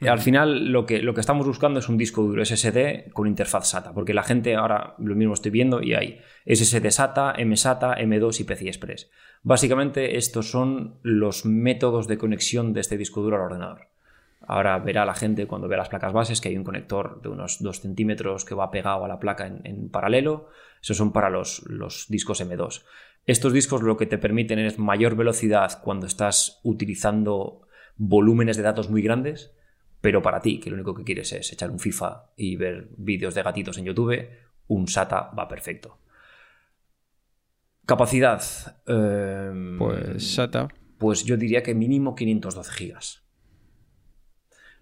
[SPEAKER 3] al final, lo que, lo que estamos buscando es un disco duro SSD con interfaz SATA, porque la gente ahora lo mismo estoy viendo y hay SSD SATA, MSATA, M2 y PCI Express. Básicamente, estos son los métodos de conexión de este disco duro al ordenador. Ahora verá la gente cuando vea las placas bases que hay un conector de unos 2 centímetros que va pegado a la placa en, en paralelo. Esos son para los, los discos M2. Estos discos lo que te permiten es mayor velocidad cuando estás utilizando volúmenes de datos muy grandes, pero para ti, que lo único que quieres es echar un FIFA y ver vídeos de gatitos en YouTube, un SATA va perfecto. Capacidad. eh,
[SPEAKER 1] Pues SATA.
[SPEAKER 3] pues yo diría que mínimo 512 gigas.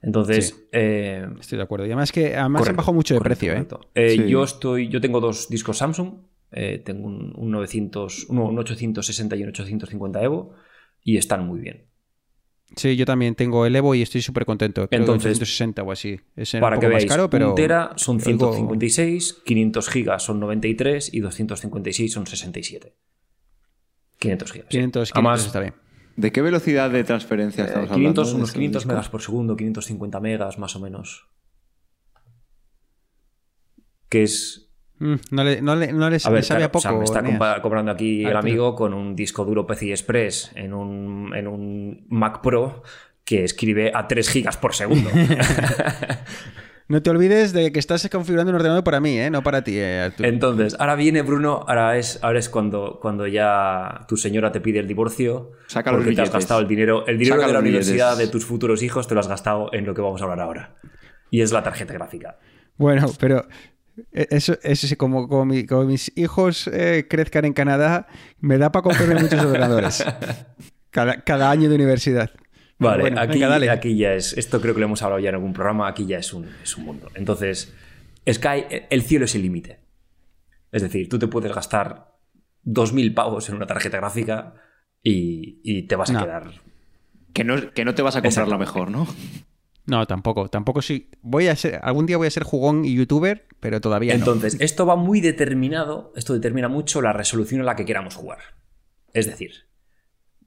[SPEAKER 3] Entonces,
[SPEAKER 1] Sí.
[SPEAKER 3] eh,
[SPEAKER 1] Estoy de acuerdo. Y además que además
[SPEAKER 3] correcto,
[SPEAKER 1] han bajado mucho de
[SPEAKER 3] correcto,
[SPEAKER 1] precio, ¿eh?
[SPEAKER 3] Eh,
[SPEAKER 4] Sí.
[SPEAKER 3] Yo estoy, yo tengo dos discos Samsung. eh, tengo un, un 900, uno- un 860 y un 850 Evo y están muy bien.
[SPEAKER 1] Sí, yo también tengo el Evo y estoy súper contento. Creo
[SPEAKER 3] Entonces,
[SPEAKER 1] que 160 o así. Es un
[SPEAKER 3] Para
[SPEAKER 1] poco
[SPEAKER 3] que
[SPEAKER 1] más
[SPEAKER 3] veáis,
[SPEAKER 1] caro, pero
[SPEAKER 3] un tera son
[SPEAKER 1] algo-
[SPEAKER 3] 156, 500 gigas son 93 y 256 son 67. 500 gigas. sí.
[SPEAKER 1] 500, 500
[SPEAKER 3] Además,
[SPEAKER 1] está bien.
[SPEAKER 4] ¿De qué velocidad de transferencia estamos
[SPEAKER 3] eh, 500,
[SPEAKER 4] hablando?
[SPEAKER 3] unos
[SPEAKER 4] de
[SPEAKER 3] 500
[SPEAKER 4] esos
[SPEAKER 3] megas por segundo, 550 megas más o menos. Que es
[SPEAKER 1] Mm, no le, no le, no le-
[SPEAKER 3] A ver,
[SPEAKER 1] le sabe
[SPEAKER 3] claro,
[SPEAKER 1] a poco.
[SPEAKER 3] o sea, me está compa- comprando aquí el amigo con un disco duro PCI Express en un, en un Mac Pro que escribe a 3 gigas por segundo.
[SPEAKER 1] No te olvides de que estás configurando un ordenador para mí, ¿eh? no para ti, eh, Arturo.
[SPEAKER 3] Entonces, ahora viene Bruno, ahora es, ahora es cuando, cuando ya tu señora te pide el divorcio.
[SPEAKER 4] Saca los
[SPEAKER 3] porque te has gastado el dinero. El dinero
[SPEAKER 4] Saca
[SPEAKER 3] de la
[SPEAKER 4] los billetes.
[SPEAKER 3] universidad de tus futuros hijos te lo has gastado en lo que vamos a hablar ahora. Y es la tarjeta gráfica.
[SPEAKER 1] Bueno, pero eso, eso sí, como, como, mi- como mis hijos eh, crezcan en Canadá, me da para comprarme muchos ordenadores. Cada, cada año de universidad.
[SPEAKER 3] Vale,
[SPEAKER 1] Bueno,
[SPEAKER 3] aquí,
[SPEAKER 1] venga,
[SPEAKER 3] aquí ya es. Esto creo que lo hemos hablado ya en algún programa. Aquí ya es un, es un mundo. Entonces, Sky, el cielo es el límite. Es decir, tú te puedes gastar 2.000 pavos en una tarjeta gráfica y, y te vas a
[SPEAKER 1] No.
[SPEAKER 3] quedar.
[SPEAKER 4] Que no, que no te vas a comprar la mejor, ¿no?
[SPEAKER 1] No, tampoco, tampoco sí. Voy a ser, algún día voy a ser jugón y youtuber, pero todavía no.
[SPEAKER 3] Entonces, esto va muy determinado, esto determina mucho la resolución a la que queramos jugar. Es decir,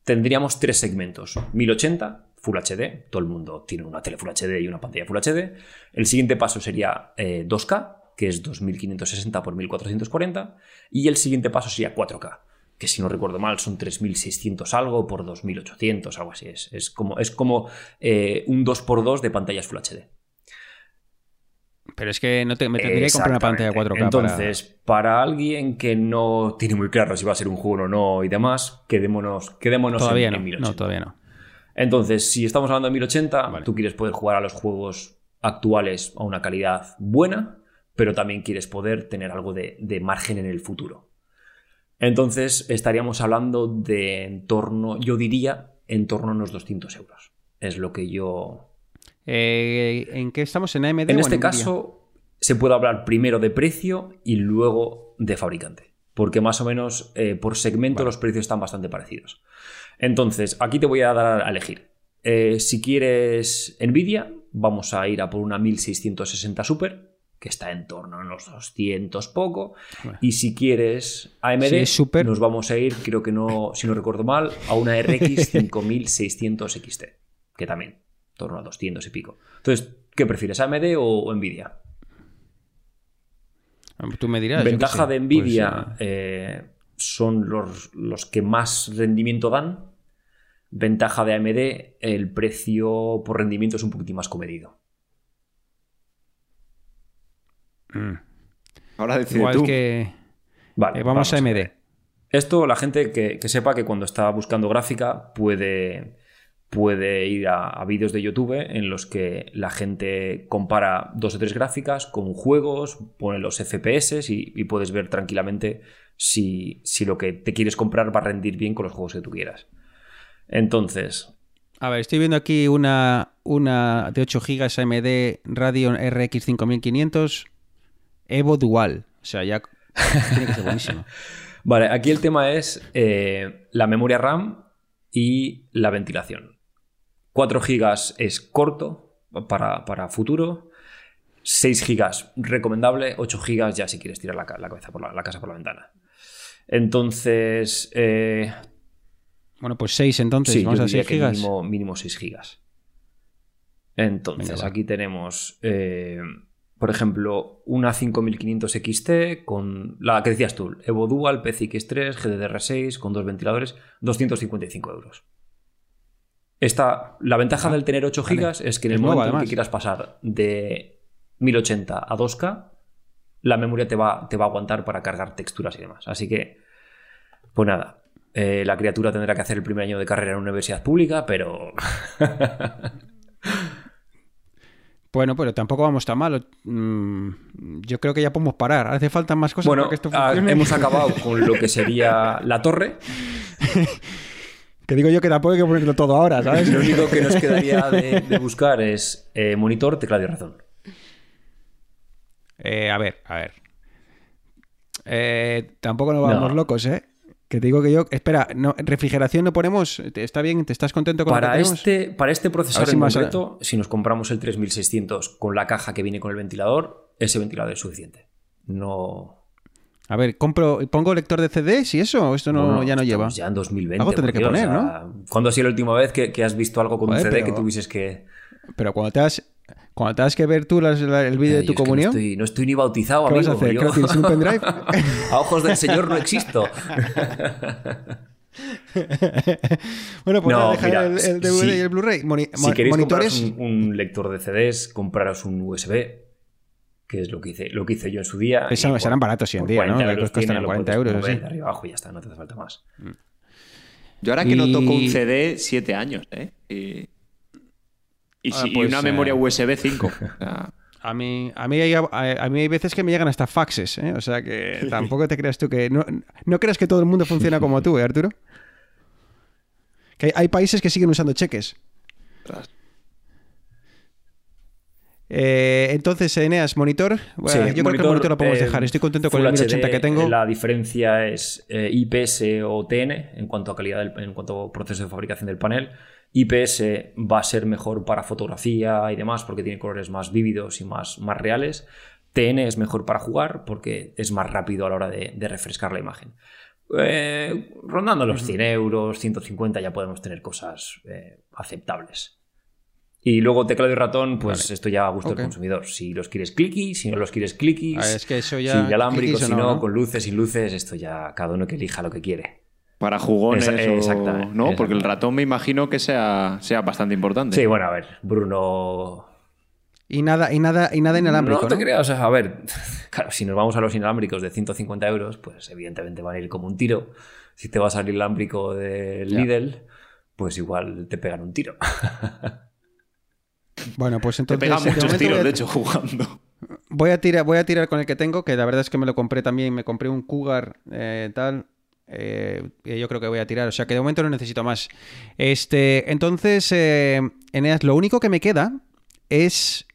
[SPEAKER 3] tendríamos tres segmentos. 1080, Full HD, todo el mundo tiene una tele Full HD y una pantalla Full HD. El siguiente paso sería eh, 2K, que es 2560 por 1440. Y el siguiente paso sería 4K, que si no recuerdo mal son 3600 algo por 2800, algo así. Es, es como, es como eh, un 2x2 de pantallas Full HD.
[SPEAKER 1] Pero es que no te, me tendría que comprar una pantalla 4K. para-
[SPEAKER 3] Entonces, para... alguien que no tiene muy claro si va a ser un juego o no y demás, quedémonos, quedémonos
[SPEAKER 1] todavía
[SPEAKER 3] en,
[SPEAKER 1] no.
[SPEAKER 3] en 1080.
[SPEAKER 1] No, todavía no.
[SPEAKER 3] Entonces, si estamos hablando de 1080,
[SPEAKER 1] Vale.
[SPEAKER 3] tú quieres poder jugar a los juegos actuales a una calidad buena, pero también quieres poder tener algo de, de margen en el futuro. Entonces, estaríamos hablando de en torno, yo diría, en torno a unos 200 euros. Es lo que yo
[SPEAKER 1] Eh, ¿En qué estamos? ¿En AMD?
[SPEAKER 3] en
[SPEAKER 1] o
[SPEAKER 3] este
[SPEAKER 1] Nvidia?
[SPEAKER 3] caso, se puede hablar primero de precio y luego de fabricante. Porque más o menos eh, por segmento los precios están bastante parecidos. Entonces, aquí te voy a dar a elegir. Eh, si quieres Nvidia, vamos a ir a por una 1660 Super, que está en torno a unos 200 poco.
[SPEAKER 1] Bueno.
[SPEAKER 3] Y si quieres AMD,
[SPEAKER 1] Super-
[SPEAKER 3] nos vamos a ir, creo que no, si no recuerdo mal, a una RX 5600 XT, que también, en torno a 200 y pico. Entonces, ¿qué prefieres, AMD o, o Nvidia?
[SPEAKER 1] Tú me dirás.
[SPEAKER 3] Ventaja de
[SPEAKER 1] Pues,
[SPEAKER 3] Nvidia
[SPEAKER 1] eh,
[SPEAKER 3] eh, son los, los que más rendimiento dan. Ventaja de AMD, el precio por rendimiento es un poquitín más comedido.
[SPEAKER 1] Mm.
[SPEAKER 4] Ahora decide
[SPEAKER 1] Igual
[SPEAKER 4] tú.
[SPEAKER 1] que.
[SPEAKER 3] Vale,
[SPEAKER 1] eh, vamos, a. AMD.
[SPEAKER 3] Esto, la gente que, que sepa que cuando está buscando gráfica puede, puede ir a, a vídeos de YouTube en los que la gente compara dos o tres gráficas con juegos, pone los FPS y, y puedes ver tranquilamente si, si lo que te quieres comprar va a rendir bien con los juegos que tú quieras. Entonces,
[SPEAKER 1] A ver, estoy viendo aquí una, una de 8 GB AMD Radeon RX 5500 Evo Dual. O sea, ya tiene que ser buenísimo.
[SPEAKER 3] Vale, aquí el tema es eh, la memoria RAM y la ventilación. 4 GB es corto para, para futuro. 6 GB recomendable. 8 GB ya si quieres tirar la, la cabeza por la, la casa por la ventana. Entonces, eh,
[SPEAKER 1] Bueno, pues 6 entonces.
[SPEAKER 3] sí,
[SPEAKER 1] Vamos
[SPEAKER 3] yo
[SPEAKER 1] a
[SPEAKER 3] diría
[SPEAKER 1] 6
[SPEAKER 3] que
[SPEAKER 1] GB.
[SPEAKER 3] mínimo, mínimo 6 GB. Entonces,
[SPEAKER 1] Venga,
[SPEAKER 3] aquí tenemos, eh, por ejemplo, una 5500 XT con la que decías tú, Evo Dual, PCX3, GDDR6, con dos ventiladores, 255 euros. Esta, la ventaja
[SPEAKER 1] Ah,
[SPEAKER 3] del tener 8
[SPEAKER 1] vale.
[SPEAKER 3] GB es que en el
[SPEAKER 1] Es
[SPEAKER 3] momento en que quieras pasar de 1080 a 2K, la memoria te va, te va a aguantar para cargar texturas y demás. Así que, pues nada, eh, la criatura tendrá que hacer el primer año de carrera en una universidad pública, pero
[SPEAKER 1] Bueno, pero tampoco vamos tan mal. Mm, Yo creo que ya podemos parar. Hace falta más cosas
[SPEAKER 3] bueno,
[SPEAKER 1] para que esto
[SPEAKER 3] ah,
[SPEAKER 1] funcione.
[SPEAKER 3] hemos acabado con lo que sería la torre.
[SPEAKER 1] Que digo yo que tampoco hay que ponerlo todo ahora, ¿sabes?
[SPEAKER 3] Lo único que nos quedaría de, de buscar es eh, monitor, teclado y razón.
[SPEAKER 1] Eh, a ver, a ver. Eh, tampoco nos vamos
[SPEAKER 3] No.
[SPEAKER 1] locos, ¿eh? Que te digo que yo. Espera, no, refrigeración no ponemos. ¿Te- ¿Está bien? ¿Te estás contento con lo
[SPEAKER 3] Para
[SPEAKER 1] que tenemos?
[SPEAKER 3] este, para este procesador
[SPEAKER 1] si
[SPEAKER 3] en concreto, si nos compramos el 3600 con la caja que viene con el ventilador, ese ventilador es suficiente. No.
[SPEAKER 1] A ver, compro, pongo lector de CDs y eso, o esto no, ya no lleva.
[SPEAKER 3] Ya en 2020.
[SPEAKER 1] Algo tendré que
[SPEAKER 3] Dios,
[SPEAKER 1] poner,
[SPEAKER 3] o sea, ¿Cuándo ha sido la última vez que, que has visto algo con
[SPEAKER 1] Joder,
[SPEAKER 3] un CD
[SPEAKER 1] pero-
[SPEAKER 3] que tuvieses que.
[SPEAKER 1] Pero cuando te has, cuando te has que ver tú las- la- el vídeo de
[SPEAKER 3] Yo
[SPEAKER 1] tu comunión,
[SPEAKER 3] no, estoy, no estoy ni bautizado,
[SPEAKER 1] ¿qué vas a
[SPEAKER 3] amigo.
[SPEAKER 1] hacer?
[SPEAKER 3] yo-
[SPEAKER 1] ¿Qué tienes un pendrive?
[SPEAKER 3] a ojos del Señor no existo.
[SPEAKER 1] bueno, pues
[SPEAKER 3] No,
[SPEAKER 1] nada, dejar
[SPEAKER 3] mira,
[SPEAKER 1] el, el DVD
[SPEAKER 3] si-
[SPEAKER 1] y el Blu-ray. Moni-
[SPEAKER 3] Si queréis
[SPEAKER 1] monitores.
[SPEAKER 3] compraros un, un lector de CDs, compraros un USB, que es lo que hice, lo que hice yo en su día.
[SPEAKER 1] Eso-
[SPEAKER 3] y por-
[SPEAKER 1] serán baratos hoy en día, ¿no?
[SPEAKER 3] 40
[SPEAKER 1] Que
[SPEAKER 3] euros
[SPEAKER 1] costan
[SPEAKER 3] tiene, lo
[SPEAKER 1] 40
[SPEAKER 3] puedes
[SPEAKER 1] euros,
[SPEAKER 3] mover
[SPEAKER 1] sí.
[SPEAKER 3] de arriba abajo y ya está, no te hace falta más.
[SPEAKER 4] Yo ahora que no toco un CD, siete años, ¿eh? Y, y,
[SPEAKER 1] Ah,
[SPEAKER 4] y
[SPEAKER 1] pues,
[SPEAKER 4] una
[SPEAKER 1] eh,
[SPEAKER 4] memoria USB 5. O sea,
[SPEAKER 1] A mí, a, mí hay, a, a mí hay veces que me llegan hasta faxes, ¿eh? O sea que tampoco te creas tú que... No, no creas que todo el mundo funciona como tú, ¿eh, Arturo? Que hay, hay países que siguen usando cheques. Eh, entonces, Eneas, monitor. Bueno,
[SPEAKER 3] Sí,
[SPEAKER 1] yo creo que el monitor lo podemos
[SPEAKER 3] eh,
[SPEAKER 1] dejar. Estoy contento con el 1080
[SPEAKER 3] HD,
[SPEAKER 1] que tengo.
[SPEAKER 3] La diferencia es eh, IPS o TN en cuanto a calidad, del- en cuanto a proceso de fabricación del panel. IPS va a ser mejor para fotografía y demás porque tiene colores más vívidos y más, más reales. TN es mejor para jugar porque es más rápido a la hora de, de refrescar la imagen. Eh, rondando los 100 euros, 150 ya podemos tener cosas eh, aceptables. Y luego teclado y ratón, pues esto ya a gusto del consumidor. Si los quieres clicky, si no los quieres clicky,
[SPEAKER 1] Ah, es que eso ya-
[SPEAKER 3] si alámbricos,
[SPEAKER 1] cliquis o
[SPEAKER 3] si
[SPEAKER 1] ¿no?
[SPEAKER 3] con luces, sin luces, esto ya cada uno que elija lo que quiere.
[SPEAKER 4] Para jugones
[SPEAKER 3] Esa-
[SPEAKER 4] o-
[SPEAKER 3] exactamente,
[SPEAKER 4] ¿no? Porque el ratón me imagino que sea, sea bastante importante.
[SPEAKER 3] Sí, bueno, a ver, Bruno.
[SPEAKER 1] Y nada, y nada, y nada inalámbrico,
[SPEAKER 3] no te
[SPEAKER 1] ¿no?
[SPEAKER 3] creas, a ver, claro, si nos vamos a los inalámbricos de 150 euros, pues evidentemente van a ir como un tiro. Si te vas al inalámbrico de
[SPEAKER 1] Ya.
[SPEAKER 3] Lidl, pues igual te pegan un tiro.
[SPEAKER 1] Bueno, pues
[SPEAKER 4] Te
[SPEAKER 1] entonces...
[SPEAKER 4] pegan
[SPEAKER 1] de
[SPEAKER 4] muchos tiros,
[SPEAKER 1] a-
[SPEAKER 4] de hecho, jugando.
[SPEAKER 1] Voy a, tirar, voy a tirar con el que tengo, que la verdad es que me lo compré también. Me compré un Cougar eh, tal. Eh, yo creo que voy a tirar. O sea que de momento no necesito más. Este, entonces, eh, Eneas, lo único que me queda es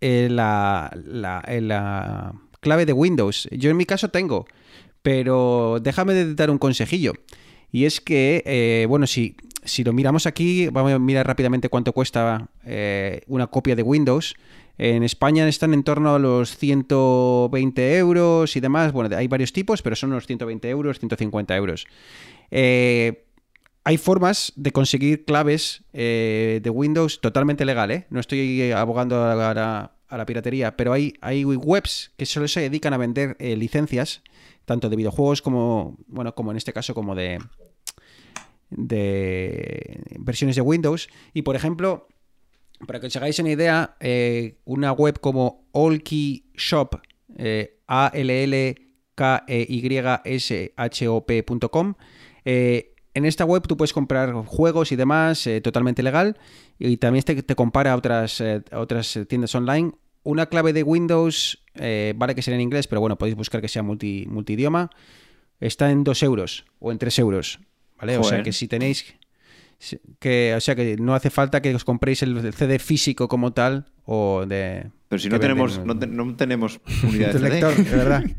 [SPEAKER 1] eh, la, la- eh, la clave de Windows. Yo en mi caso tengo, pero déjame de dar un consejillo. Y es que, bueno, si, si lo miramos aquí, vamos a mirar rápidamente cuánto cuesta una copia de Windows. En España están en torno a los 120 euros y demás. Bueno, hay varios tipos, pero son unos 120 euros, 150 euros. Eh, hay formas de conseguir claves eh, de Windows totalmente legal, ¿eh? No estoy abogando a la, piratería, pero hay, webs que solo se dedican a vender licencias, tanto de videojuegos como, bueno, como en este caso, como de versiones de Windows. Y por ejemplo, para que os hagáis una idea, eh, una web como Allkey Shop, eh, a l l k e y s h o p.com, eh, en esta web tú puedes comprar juegos y demás eh, totalmente legal y también te, te compara a otras, a otras tiendas online. Una clave de Windows, vale que sea en inglés, pero bueno, podéis buscar que sea multi, multidioma, está en 2 euros o en 3 euros. ¿vale? O sea que si tenéis que o sea que no hace falta que os compréis el CD físico como tal o de
[SPEAKER 4] Pero si no tenemos, no, te- no tenemos unidad
[SPEAKER 1] de
[SPEAKER 4] CD.
[SPEAKER 1] lector, de verdad.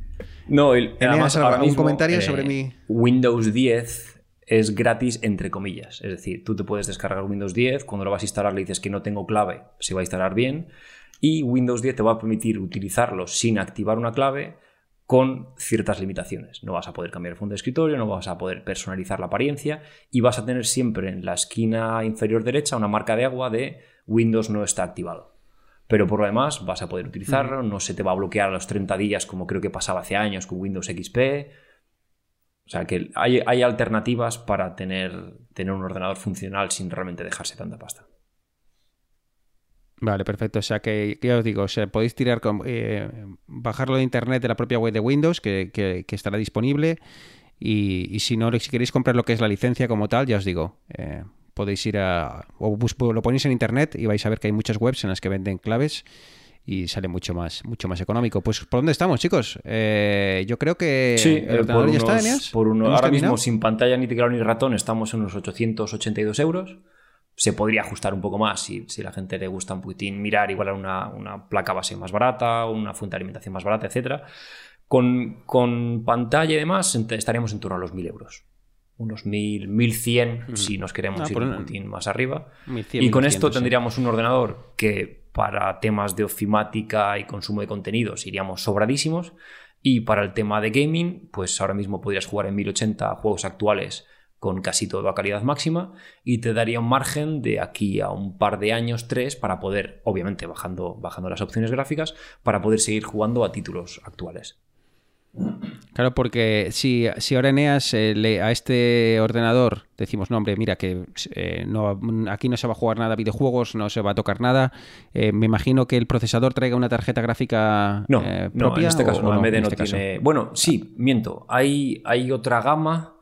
[SPEAKER 3] No, y además
[SPEAKER 1] algo-
[SPEAKER 3] ahora
[SPEAKER 1] algún
[SPEAKER 3] mismo,
[SPEAKER 1] comentario
[SPEAKER 3] eh,
[SPEAKER 1] sobre mi-
[SPEAKER 3] Windows 10 es gratis entre comillas. Es decir, tú te puedes descargar Windows 10, cuando lo vas a instalar le dices que no tengo clave, se va a instalar bien, y Windows 10 te va a permitir utilizarlo sin activar una clave con ciertas limitaciones. No vas a poder cambiar el fondo de escritorio, no vas a poder personalizar la apariencia y vas a tener siempre en la esquina inferior derecha una marca de agua de Windows no está activado. Pero por lo demás vas a poder utilizarlo, no se te va a bloquear a los 30 días como creo que pasaba hace años con Windows XP. O sea que hay, hay alternativas para tener, tener un ordenador funcional sin realmente dejarse tanta pasta.
[SPEAKER 1] Vale, perfecto. O sea que, que ya os digo, o sea, podéis tirar con, eh, bajarlo de internet de la propia web de Windows, que, que- que estará disponible. Y, y si no, si queréis comprar lo que es la licencia como tal, ya os digo, eh, podéis ir a. O lo ponéis en internet y vais a ver que hay muchas webs en las que venden claves y sale mucho más, mucho más económico. Pues, ¿por dónde estamos, chicos? Eh, yo creo que
[SPEAKER 3] Sí,
[SPEAKER 1] el
[SPEAKER 3] eh,
[SPEAKER 1] ya está,
[SPEAKER 3] unos-
[SPEAKER 1] Eneas.
[SPEAKER 3] por uno-
[SPEAKER 1] ¿Hemos
[SPEAKER 3] ahora
[SPEAKER 1] terminado?
[SPEAKER 3] mismo sin pantalla ni teclado ni ratón estamos en unos 882 euros. Se podría ajustar un poco más si, si la gente le gusta un poquitín mirar igual a una, una placa base más barata, una fuente de alimentación más barata, etcétera. Con, con pantalla y demás estaríamos en torno a los 1000 euros. Unos 1000, 1100 si nos queremos
[SPEAKER 1] Ah,
[SPEAKER 3] ir
[SPEAKER 1] por
[SPEAKER 3] un poquitín más arriba.
[SPEAKER 1] 1100,
[SPEAKER 3] y con
[SPEAKER 1] 1200,
[SPEAKER 3] esto
[SPEAKER 1] sí.
[SPEAKER 3] tendríamos un ordenador que para temas de ofimática y consumo de contenidos iríamos sobradísimos. Y para el tema de gaming, pues ahora mismo podrías jugar en 1080 juegos actuales con casi toda calidad máxima y te daría un margen de aquí a un par de años, tres, para poder, obviamente bajando, bajando las opciones gráficas, para poder seguir jugando a títulos actuales.
[SPEAKER 1] Claro, porque si, si ahora Eneas eh, le- a este ordenador decimos, no, hombre, mira, que eh, no, aquí no se va a jugar nada a videojuegos, no se va a tocar nada, eh, me imagino que el procesador traiga una tarjeta gráfica
[SPEAKER 3] No, no, en este caso
[SPEAKER 1] o-
[SPEAKER 3] no, AMD
[SPEAKER 1] en
[SPEAKER 3] no
[SPEAKER 1] este caso?
[SPEAKER 3] tiene. Bueno, sí, miento. Hay, hay otra gama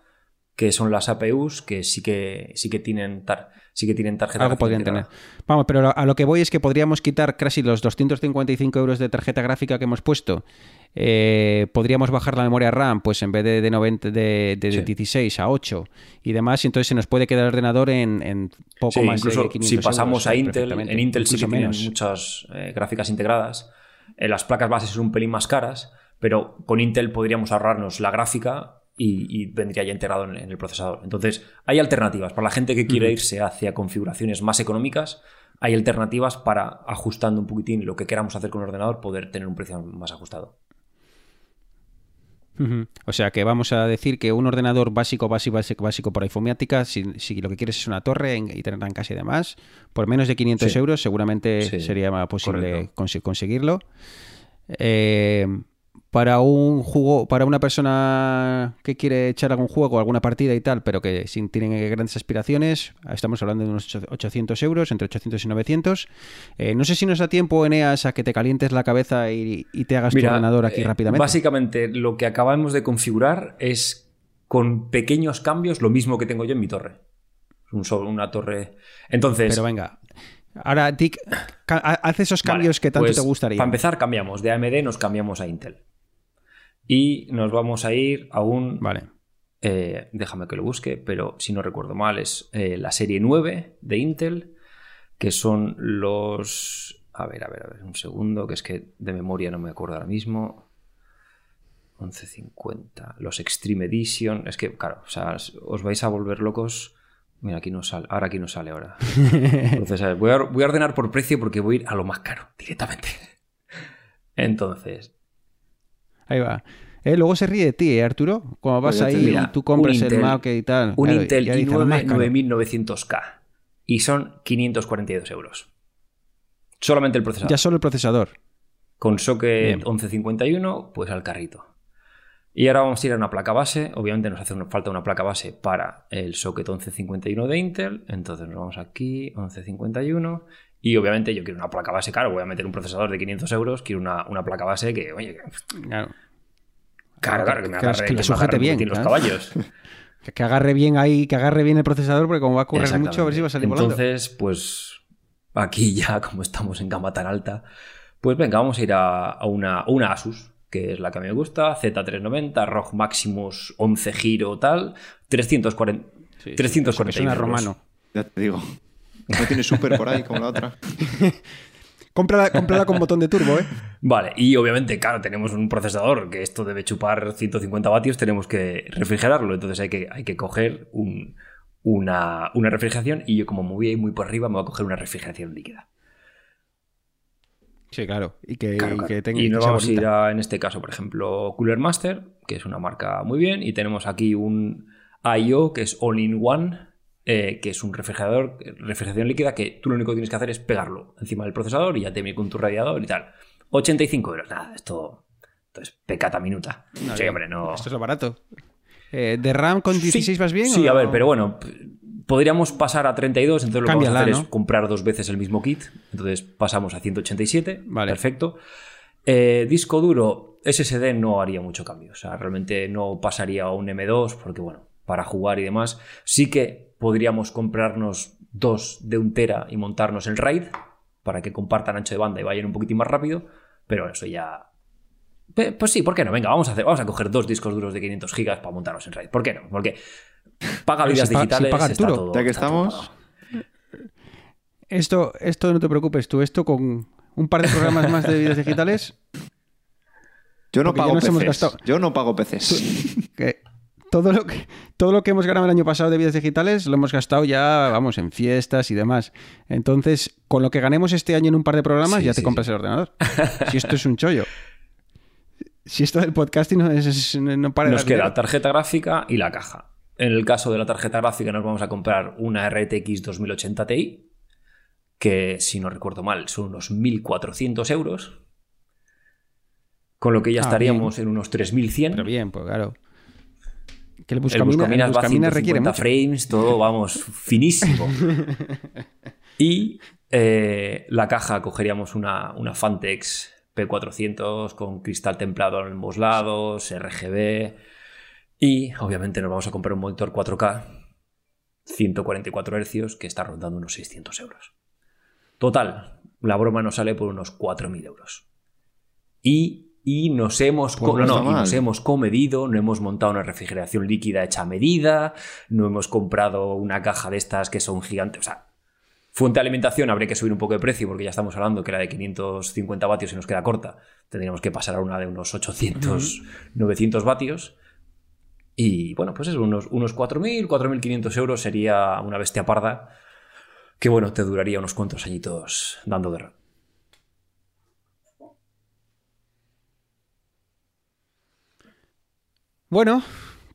[SPEAKER 3] que son las APUs que sí que sí que tienen tar- sí que tienen tarjeta
[SPEAKER 1] Algo podrían tener. Vamos, pero a lo que voy es que podríamos quitar casi los 255 euros de tarjeta gráfica que hemos puesto. Eh, podríamos bajar la memoria RAM, pues en vez de, de, 90, de, de
[SPEAKER 3] Sí.
[SPEAKER 1] 16 a 8 y demás, y entonces se nos puede quedar el ordenador en, en poco
[SPEAKER 3] Sí,
[SPEAKER 1] más
[SPEAKER 3] incluso
[SPEAKER 1] de 500
[SPEAKER 3] si pasamos
[SPEAKER 1] euros,
[SPEAKER 3] a Intel, en Intel sí que tienen
[SPEAKER 1] menos.
[SPEAKER 3] muchas eh, gráficas integradas. Eh, las placas bases son un pelín más caras, pero con Intel podríamos ahorrarnos la gráfica y, y vendría ya integrado en, en el procesador. Entonces, hay alternativas. Para la gente que quiere irse hacia configuraciones más económicas, hay alternativas para, ajustando un poquitín lo que queramos hacer con el ordenador, poder tener un precio más ajustado.
[SPEAKER 1] O sea que vamos a decir que un ordenador básico, básico, básico, básico por informática, si, si lo que quieres es una torre y tenerla en casa y demás, por menos de 500
[SPEAKER 3] Sí.
[SPEAKER 1] euros seguramente
[SPEAKER 3] Sí,
[SPEAKER 1] sería posible conseguirlo. Eh, para un juego, para una persona que quiere echar algún juego, alguna partida y tal, pero que sin tiene grandes aspiraciones, estamos hablando de unos 800 euros, entre 800 y 900. Eh, no sé si nos da tiempo, Eneas, a que te calientes la cabeza y, y te hagas tu ordenador aquí
[SPEAKER 3] eh,
[SPEAKER 1] rápidamente.
[SPEAKER 3] Básicamente, lo que acabamos de configurar es con pequeños cambios lo mismo que tengo yo en mi torre. Un una torre. Entonces,
[SPEAKER 1] Pero venga, ahora Dick, haz esos
[SPEAKER 3] Vale,
[SPEAKER 1] cambios que tanto
[SPEAKER 3] pues,
[SPEAKER 1] te gustaría.
[SPEAKER 3] Para empezar, cambiamos de AMD, nos cambiamos a Intel. Y nos vamos a ir a un.
[SPEAKER 1] Vale.
[SPEAKER 3] eh, déjame que lo busque, pero si no recuerdo mal, es eh, la serie 9 de Intel, que son los. A ver, a ver, a ver, un segundo, que es que de memoria no me acuerdo ahora mismo. 1150. Los Extreme Edition. Es que, claro, o sea, os vais a volver locos. Mira, aquí no sale. Ahora aquí no sale ahora. Entonces, a ver, voy a, voy a ordenar por precio porque voy a ir a lo más caro directamente. Entonces,
[SPEAKER 1] Ahí va. Eh, luego se ríe de ti, ¿eh, Arturo? Cuando vas ahí
[SPEAKER 3] mira,
[SPEAKER 1] y tú compras el
[SPEAKER 3] Intel-
[SPEAKER 1] Mac y tal.
[SPEAKER 3] un
[SPEAKER 1] Claro,
[SPEAKER 3] Intel
[SPEAKER 1] ya dice, lo más
[SPEAKER 3] i9
[SPEAKER 1] caro.
[SPEAKER 3] 9900K y son 542 euros. Solamente el procesador.
[SPEAKER 1] Ya solo el procesador.
[SPEAKER 3] Con socket
[SPEAKER 1] Bien.
[SPEAKER 3] 1151, pues al carrito. Y ahora vamos a ir a una placa base. Obviamente nos hace una- falta una placa base para el socket 1151 de Intel. Entonces nos vamos aquí, 1151. Y obviamente yo quiero una placa base, claro, voy a meter un procesador de 500 euros, quiero una, una placa base que, oye, que-
[SPEAKER 1] Claro.
[SPEAKER 3] claro, claro, que me agarre,
[SPEAKER 1] que sujete bien,
[SPEAKER 3] los caballos.
[SPEAKER 1] Que, que agarre bien ahí, que agarre bien el procesador, porque como va a correr mucho, a ver si va a salir volando.
[SPEAKER 3] Entonces, pues aquí ya, como estamos en gama tan alta, pues venga, vamos a ir a, a una, a una Asus, que es la que a mí me gusta, Z390, ROG Maximus 11 giro tal, 340,
[SPEAKER 1] Sí,
[SPEAKER 3] 340
[SPEAKER 1] Es romano.
[SPEAKER 4] Ya te digo. No tiene súper por ahí como la otra.
[SPEAKER 1] Cómprala, cómprala con botón de turbo, ¿eh?
[SPEAKER 3] Vale, y obviamente, claro, tenemos un procesador que esto debe chupar 150 vatios, tenemos que refrigerarlo, entonces hay que, hay que coger un- una, una refrigeración y yo como me voy a ir muy por arriba me voy a coger una refrigeración líquida.
[SPEAKER 1] Sí, claro. Y que,
[SPEAKER 3] Claro,
[SPEAKER 1] y
[SPEAKER 3] claro.
[SPEAKER 1] que tenga
[SPEAKER 3] Y
[SPEAKER 1] sea
[SPEAKER 3] vamos a ir a, en este caso, por ejemplo, Cooler Master, que es una marca muy bien, y tenemos aquí un IO, que es All-in-One, eh, que es un refrigerador, refrigeración líquida, que tú lo único que tienes que hacer es pegarlo encima del procesador y ya te viene con tu radiador y tal. 85 euros, nada, esto, esto es pecata minuta.
[SPEAKER 1] No,
[SPEAKER 3] sí, hombre, no...
[SPEAKER 1] Esto es lo barato. Eh, ¿De RAM con 16
[SPEAKER 3] Sí,
[SPEAKER 1] vas bien?
[SPEAKER 3] Sí,
[SPEAKER 1] o-
[SPEAKER 3] a ver, pero bueno, podríamos pasar a 32, entonces lo que
[SPEAKER 1] Cámbiala,
[SPEAKER 3] vamos a hacer
[SPEAKER 1] ¿no?
[SPEAKER 3] es comprar dos veces el mismo kit. Entonces pasamos a 187,
[SPEAKER 1] Vale.
[SPEAKER 3] perfecto. Eh, disco duro, SSD no haría mucho cambio, o sea, realmente no pasaría a un M2 porque, bueno, para jugar y demás, sí que podríamos comprarnos dos de un tera y montarnos el RAID para que compartan ancho de banda y vayan un poquitín más rápido, pero eso ya Pues sí, ¿por qué no? Venga, vamos a hacer, vamos a coger dos discos duros de 500 gigas para montarnos en RAID. ¿Por qué no? Porque paga vidas
[SPEAKER 1] si pa- si
[SPEAKER 3] digitales,
[SPEAKER 1] paga
[SPEAKER 3] está todo.
[SPEAKER 4] Ya que
[SPEAKER 3] está
[SPEAKER 4] estamos.
[SPEAKER 1] Esto, esto no te preocupes tú, esto con un par de programas más de vídeos digitales,
[SPEAKER 4] yo no pago
[SPEAKER 1] nos hemos
[SPEAKER 4] PCs.
[SPEAKER 1] gastado.
[SPEAKER 4] Yo no pago PCs.
[SPEAKER 1] todo lo que, todo lo que hemos ganado el año pasado de vídeos digitales lo hemos gastado ya, vamos, en fiestas y demás. Entonces, con lo que ganemos este año en un par de programas,
[SPEAKER 3] Sí,
[SPEAKER 1] ya te
[SPEAKER 3] sí,
[SPEAKER 1] compras el ordenador. Si esto es un chollo. Si esto del podcasting no, es, es- no para de
[SPEAKER 3] Nos queda
[SPEAKER 1] dinero.
[SPEAKER 3] tarjeta gráfica y la caja. En el caso de la tarjeta gráfica nos vamos a comprar una RTX 2080 Ti, que si no recuerdo mal son unos 1.400 euros. Con lo que ya
[SPEAKER 1] Ah,
[SPEAKER 3] estaríamos en unos 3100.
[SPEAKER 1] Pero bien, pues claro. Que el
[SPEAKER 3] El
[SPEAKER 1] Buscamina,
[SPEAKER 3] Buscaminas
[SPEAKER 1] el
[SPEAKER 3] va a
[SPEAKER 1] Buscaminas requiere
[SPEAKER 3] 150
[SPEAKER 1] mucho.
[SPEAKER 3] frames, todo, vamos, finísimo. y eh, la caja cogeríamos una, una Fantex P400 con cristal templado en ambos lados, RGB. Y obviamente nos vamos a comprar un monitor 4K, 144 Hz, que está rondando unos 600 euros. Total, la broma nos sale por unos 4.000 euros. Y, y nos hemos
[SPEAKER 4] Pues no
[SPEAKER 3] y nos hemos comedido, no hemos montado una refrigeración líquida hecha a medida, no hemos comprado una caja de estas que son gigantes. O sea, fuente de alimentación habría que subir un poco de precio porque ya estamos hablando que la de 550 vatios y nos queda corta. Tendríamos que pasar a una de unos 800, 900 vatios. Y bueno, pues eso, unos, unos 4.000, 4.500 euros sería una bestia parda que bueno, te duraría unos cuantos añitos dando guerra.
[SPEAKER 1] Bueno,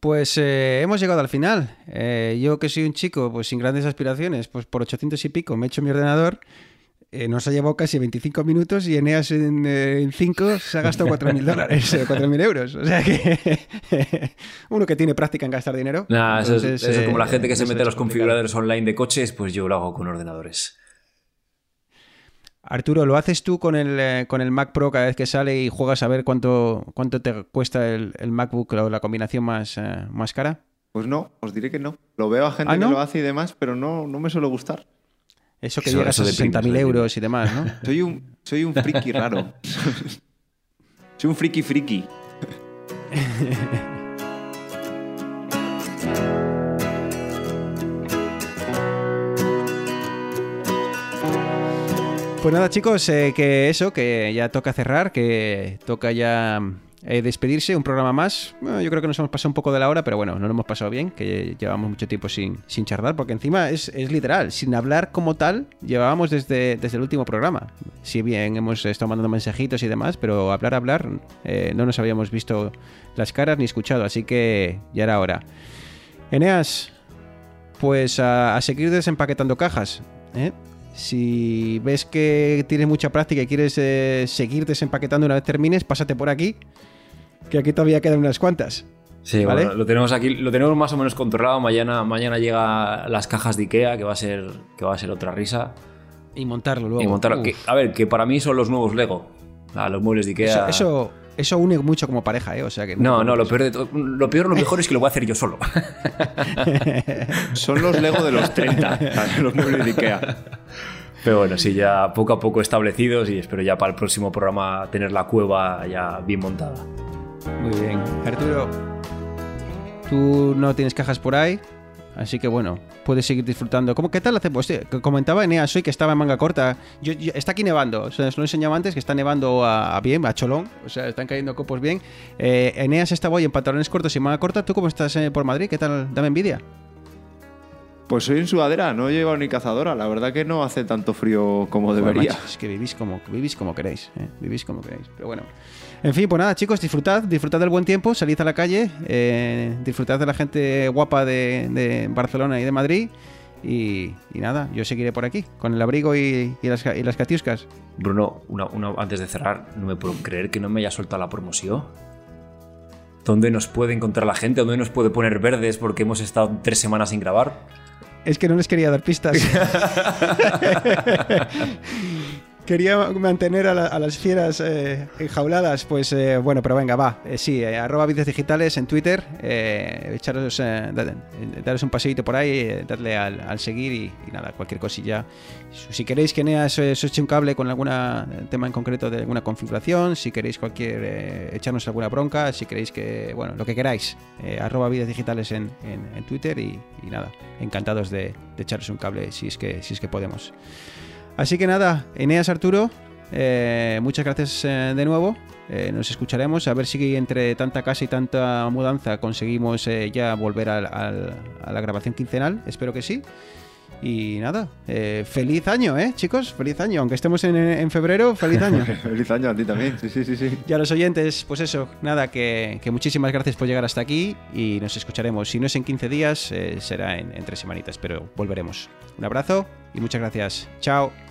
[SPEAKER 1] pues eh, hemos llegado al final. Eh, yo que soy un chico pues sin grandes aspiraciones, pues por 800 y pico me he hecho mi ordenador. eh, nos ha llevado casi 25 minutos y Eneas en 5 se ha gastado 4.000 dólares, eh, 4.000 euros. O sea que uno que tiene práctica en gastar dinero.
[SPEAKER 3] Nah, eso, es, eso es
[SPEAKER 1] eh,
[SPEAKER 3] como la gente que se mete a los
[SPEAKER 1] complicado.
[SPEAKER 3] configuradores online de coches, pues yo lo hago con ordenadores.
[SPEAKER 1] Arturo, ¿lo haces tú con el, eh, con el Mac Pro cada vez que sale y juegas a ver cuánto, cuánto te cuesta el, el MacBook o la combinación más, eh, más cara?
[SPEAKER 4] Pues no, os diré que no. Lo veo a gente
[SPEAKER 1] ¿Ah, no?
[SPEAKER 4] que lo hace y demás, pero no, no me suele gustar.
[SPEAKER 1] Eso que
[SPEAKER 3] Eso-
[SPEAKER 1] llegas
[SPEAKER 3] eso
[SPEAKER 1] a
[SPEAKER 3] de primos,
[SPEAKER 1] 60.000
[SPEAKER 3] eso de
[SPEAKER 1] euros y demás, ¿no?
[SPEAKER 4] Soy un, soy un friki raro. soy un friki friki.
[SPEAKER 1] Pues nada, chicos, eh, que eso, que ya toca cerrar, que toca ya eh, despedirse, un programa más. Bueno, yo creo que nos hemos pasado un poco de la hora, pero bueno, no lo hemos pasado bien, que llevamos mucho tiempo sin, sin charlar, porque encima es, es literal, sin hablar como tal, llevábamos desde, desde el último programa. Si bien hemos estado mandando mensajitos y demás, pero hablar, hablar, eh, no nos habíamos visto las caras ni escuchado, así que ya era hora. Eneas, pues a, a seguir desempaquetando cajas. ¿eh? Si ves que tienes mucha práctica y quieres eh, seguir desempaquetando una vez termines, pásate por aquí, que aquí todavía quedan unas cuantas.
[SPEAKER 3] Sí,
[SPEAKER 1] ¿Vale?
[SPEAKER 3] bueno, lo tenemos aquí, lo tenemos más o menos controlado. Mañana, mañana llega las cajas de Ikea, que va a ser, que va a ser otra risa.
[SPEAKER 1] Y montarlo luego.
[SPEAKER 3] Y montar,
[SPEAKER 1] Uf.
[SPEAKER 3] que- a ver, que para mí son los nuevos Lego. Los muebles de Ikea.
[SPEAKER 1] eso, eso, eso une mucho como pareja, ¿eh? O sea que
[SPEAKER 3] No, no, lo peor, de todo- lo peor, lo mejor es que lo voy a hacer yo solo.
[SPEAKER 4] Son los Lego de los 30, los muebles de Ikea.
[SPEAKER 3] Pero bueno, sí, ya poco a poco establecidos y espero ya para el próximo programa tener la cueva ya bien montada.
[SPEAKER 1] Muy bien. Arturo, tú no tienes cajas por ahí, así que bueno, puedes seguir disfrutando. ¿Cómo, ¿Qué tal hace? Pues, comentaba Eneas hoy que estaba en manga corta. Yo, yo- está aquí nevando, o sea, os lo enseñaba antes que está nevando a, a bien, a cholón, o sea, están cayendo copos bien. Eh, Eneas estaba hoy en pantalones cortos y manga corta. ¿Tú cómo estás eh, por Madrid? ¿Qué tal? Dame envidia.
[SPEAKER 4] Pues soy en sudadera, no he llevado ni cazadora. La verdad que no hace tanto frío como debería.
[SPEAKER 1] es que vivís como, vivís como queréis, ¿eh? vivís como queréis. Pero bueno. En fin, pues nada, chicos, disfrutad, disfrutad del buen tiempo, salid a la calle, eh, disfrutad de la gente guapa de, de Barcelona y de Madrid. Y, y nada, yo seguiré por aquí, con el abrigo y, y las, y las catiuscas.
[SPEAKER 3] Bruno, una, una- antes de cerrar, no me puedo creer que no me haya soltado la promoción. ¿Dónde nos puede encontrar la gente? ¿Dónde nos puede poner verdes porque hemos estado tres semanas sin grabar?
[SPEAKER 1] Es que no les quería dar pistas. Quería mantener a, la- a las fieras eh, enjauladas, pues eh, bueno, pero venga, va. Eh, sí, eh, arroba vídeos digitales en Twitter, eh, echaros, eh, da- daros un paseíto por ahí, darle al, al seguir y, y nada, cualquier cosilla. Si queréis que Neas eh, os eche un cable con algún tema en concreto de alguna configuración, si queréis cualquier echarnos alguna bronca, si queréis que, bueno, lo que queráis, arroba vídeos digitales en, en- en Twitter y, y nada, encantados de, de echaros un cable si es que, si es que podemos. Así que nada, Eneas Arturo, eh, muchas gracias eh, de nuevo. Eh, nos escucharemos a ver si entre tanta casa y tanta mudanza conseguimos eh, ya volver al- al- a la grabación quincenal. Espero que sí. Y nada, eh, feliz año, ¿eh, chicos? Feliz año. Aunque estemos en, en febrero, feliz año.
[SPEAKER 4] Feliz año a ti también. Sí, sí, sí, sí.
[SPEAKER 1] Y a los oyentes, pues eso, nada, que, que muchísimas gracias por llegar hasta aquí y nos escucharemos. Si no es en 15 días, será en, en tres semanitas, pero volveremos. Un abrazo y muchas gracias. Chao.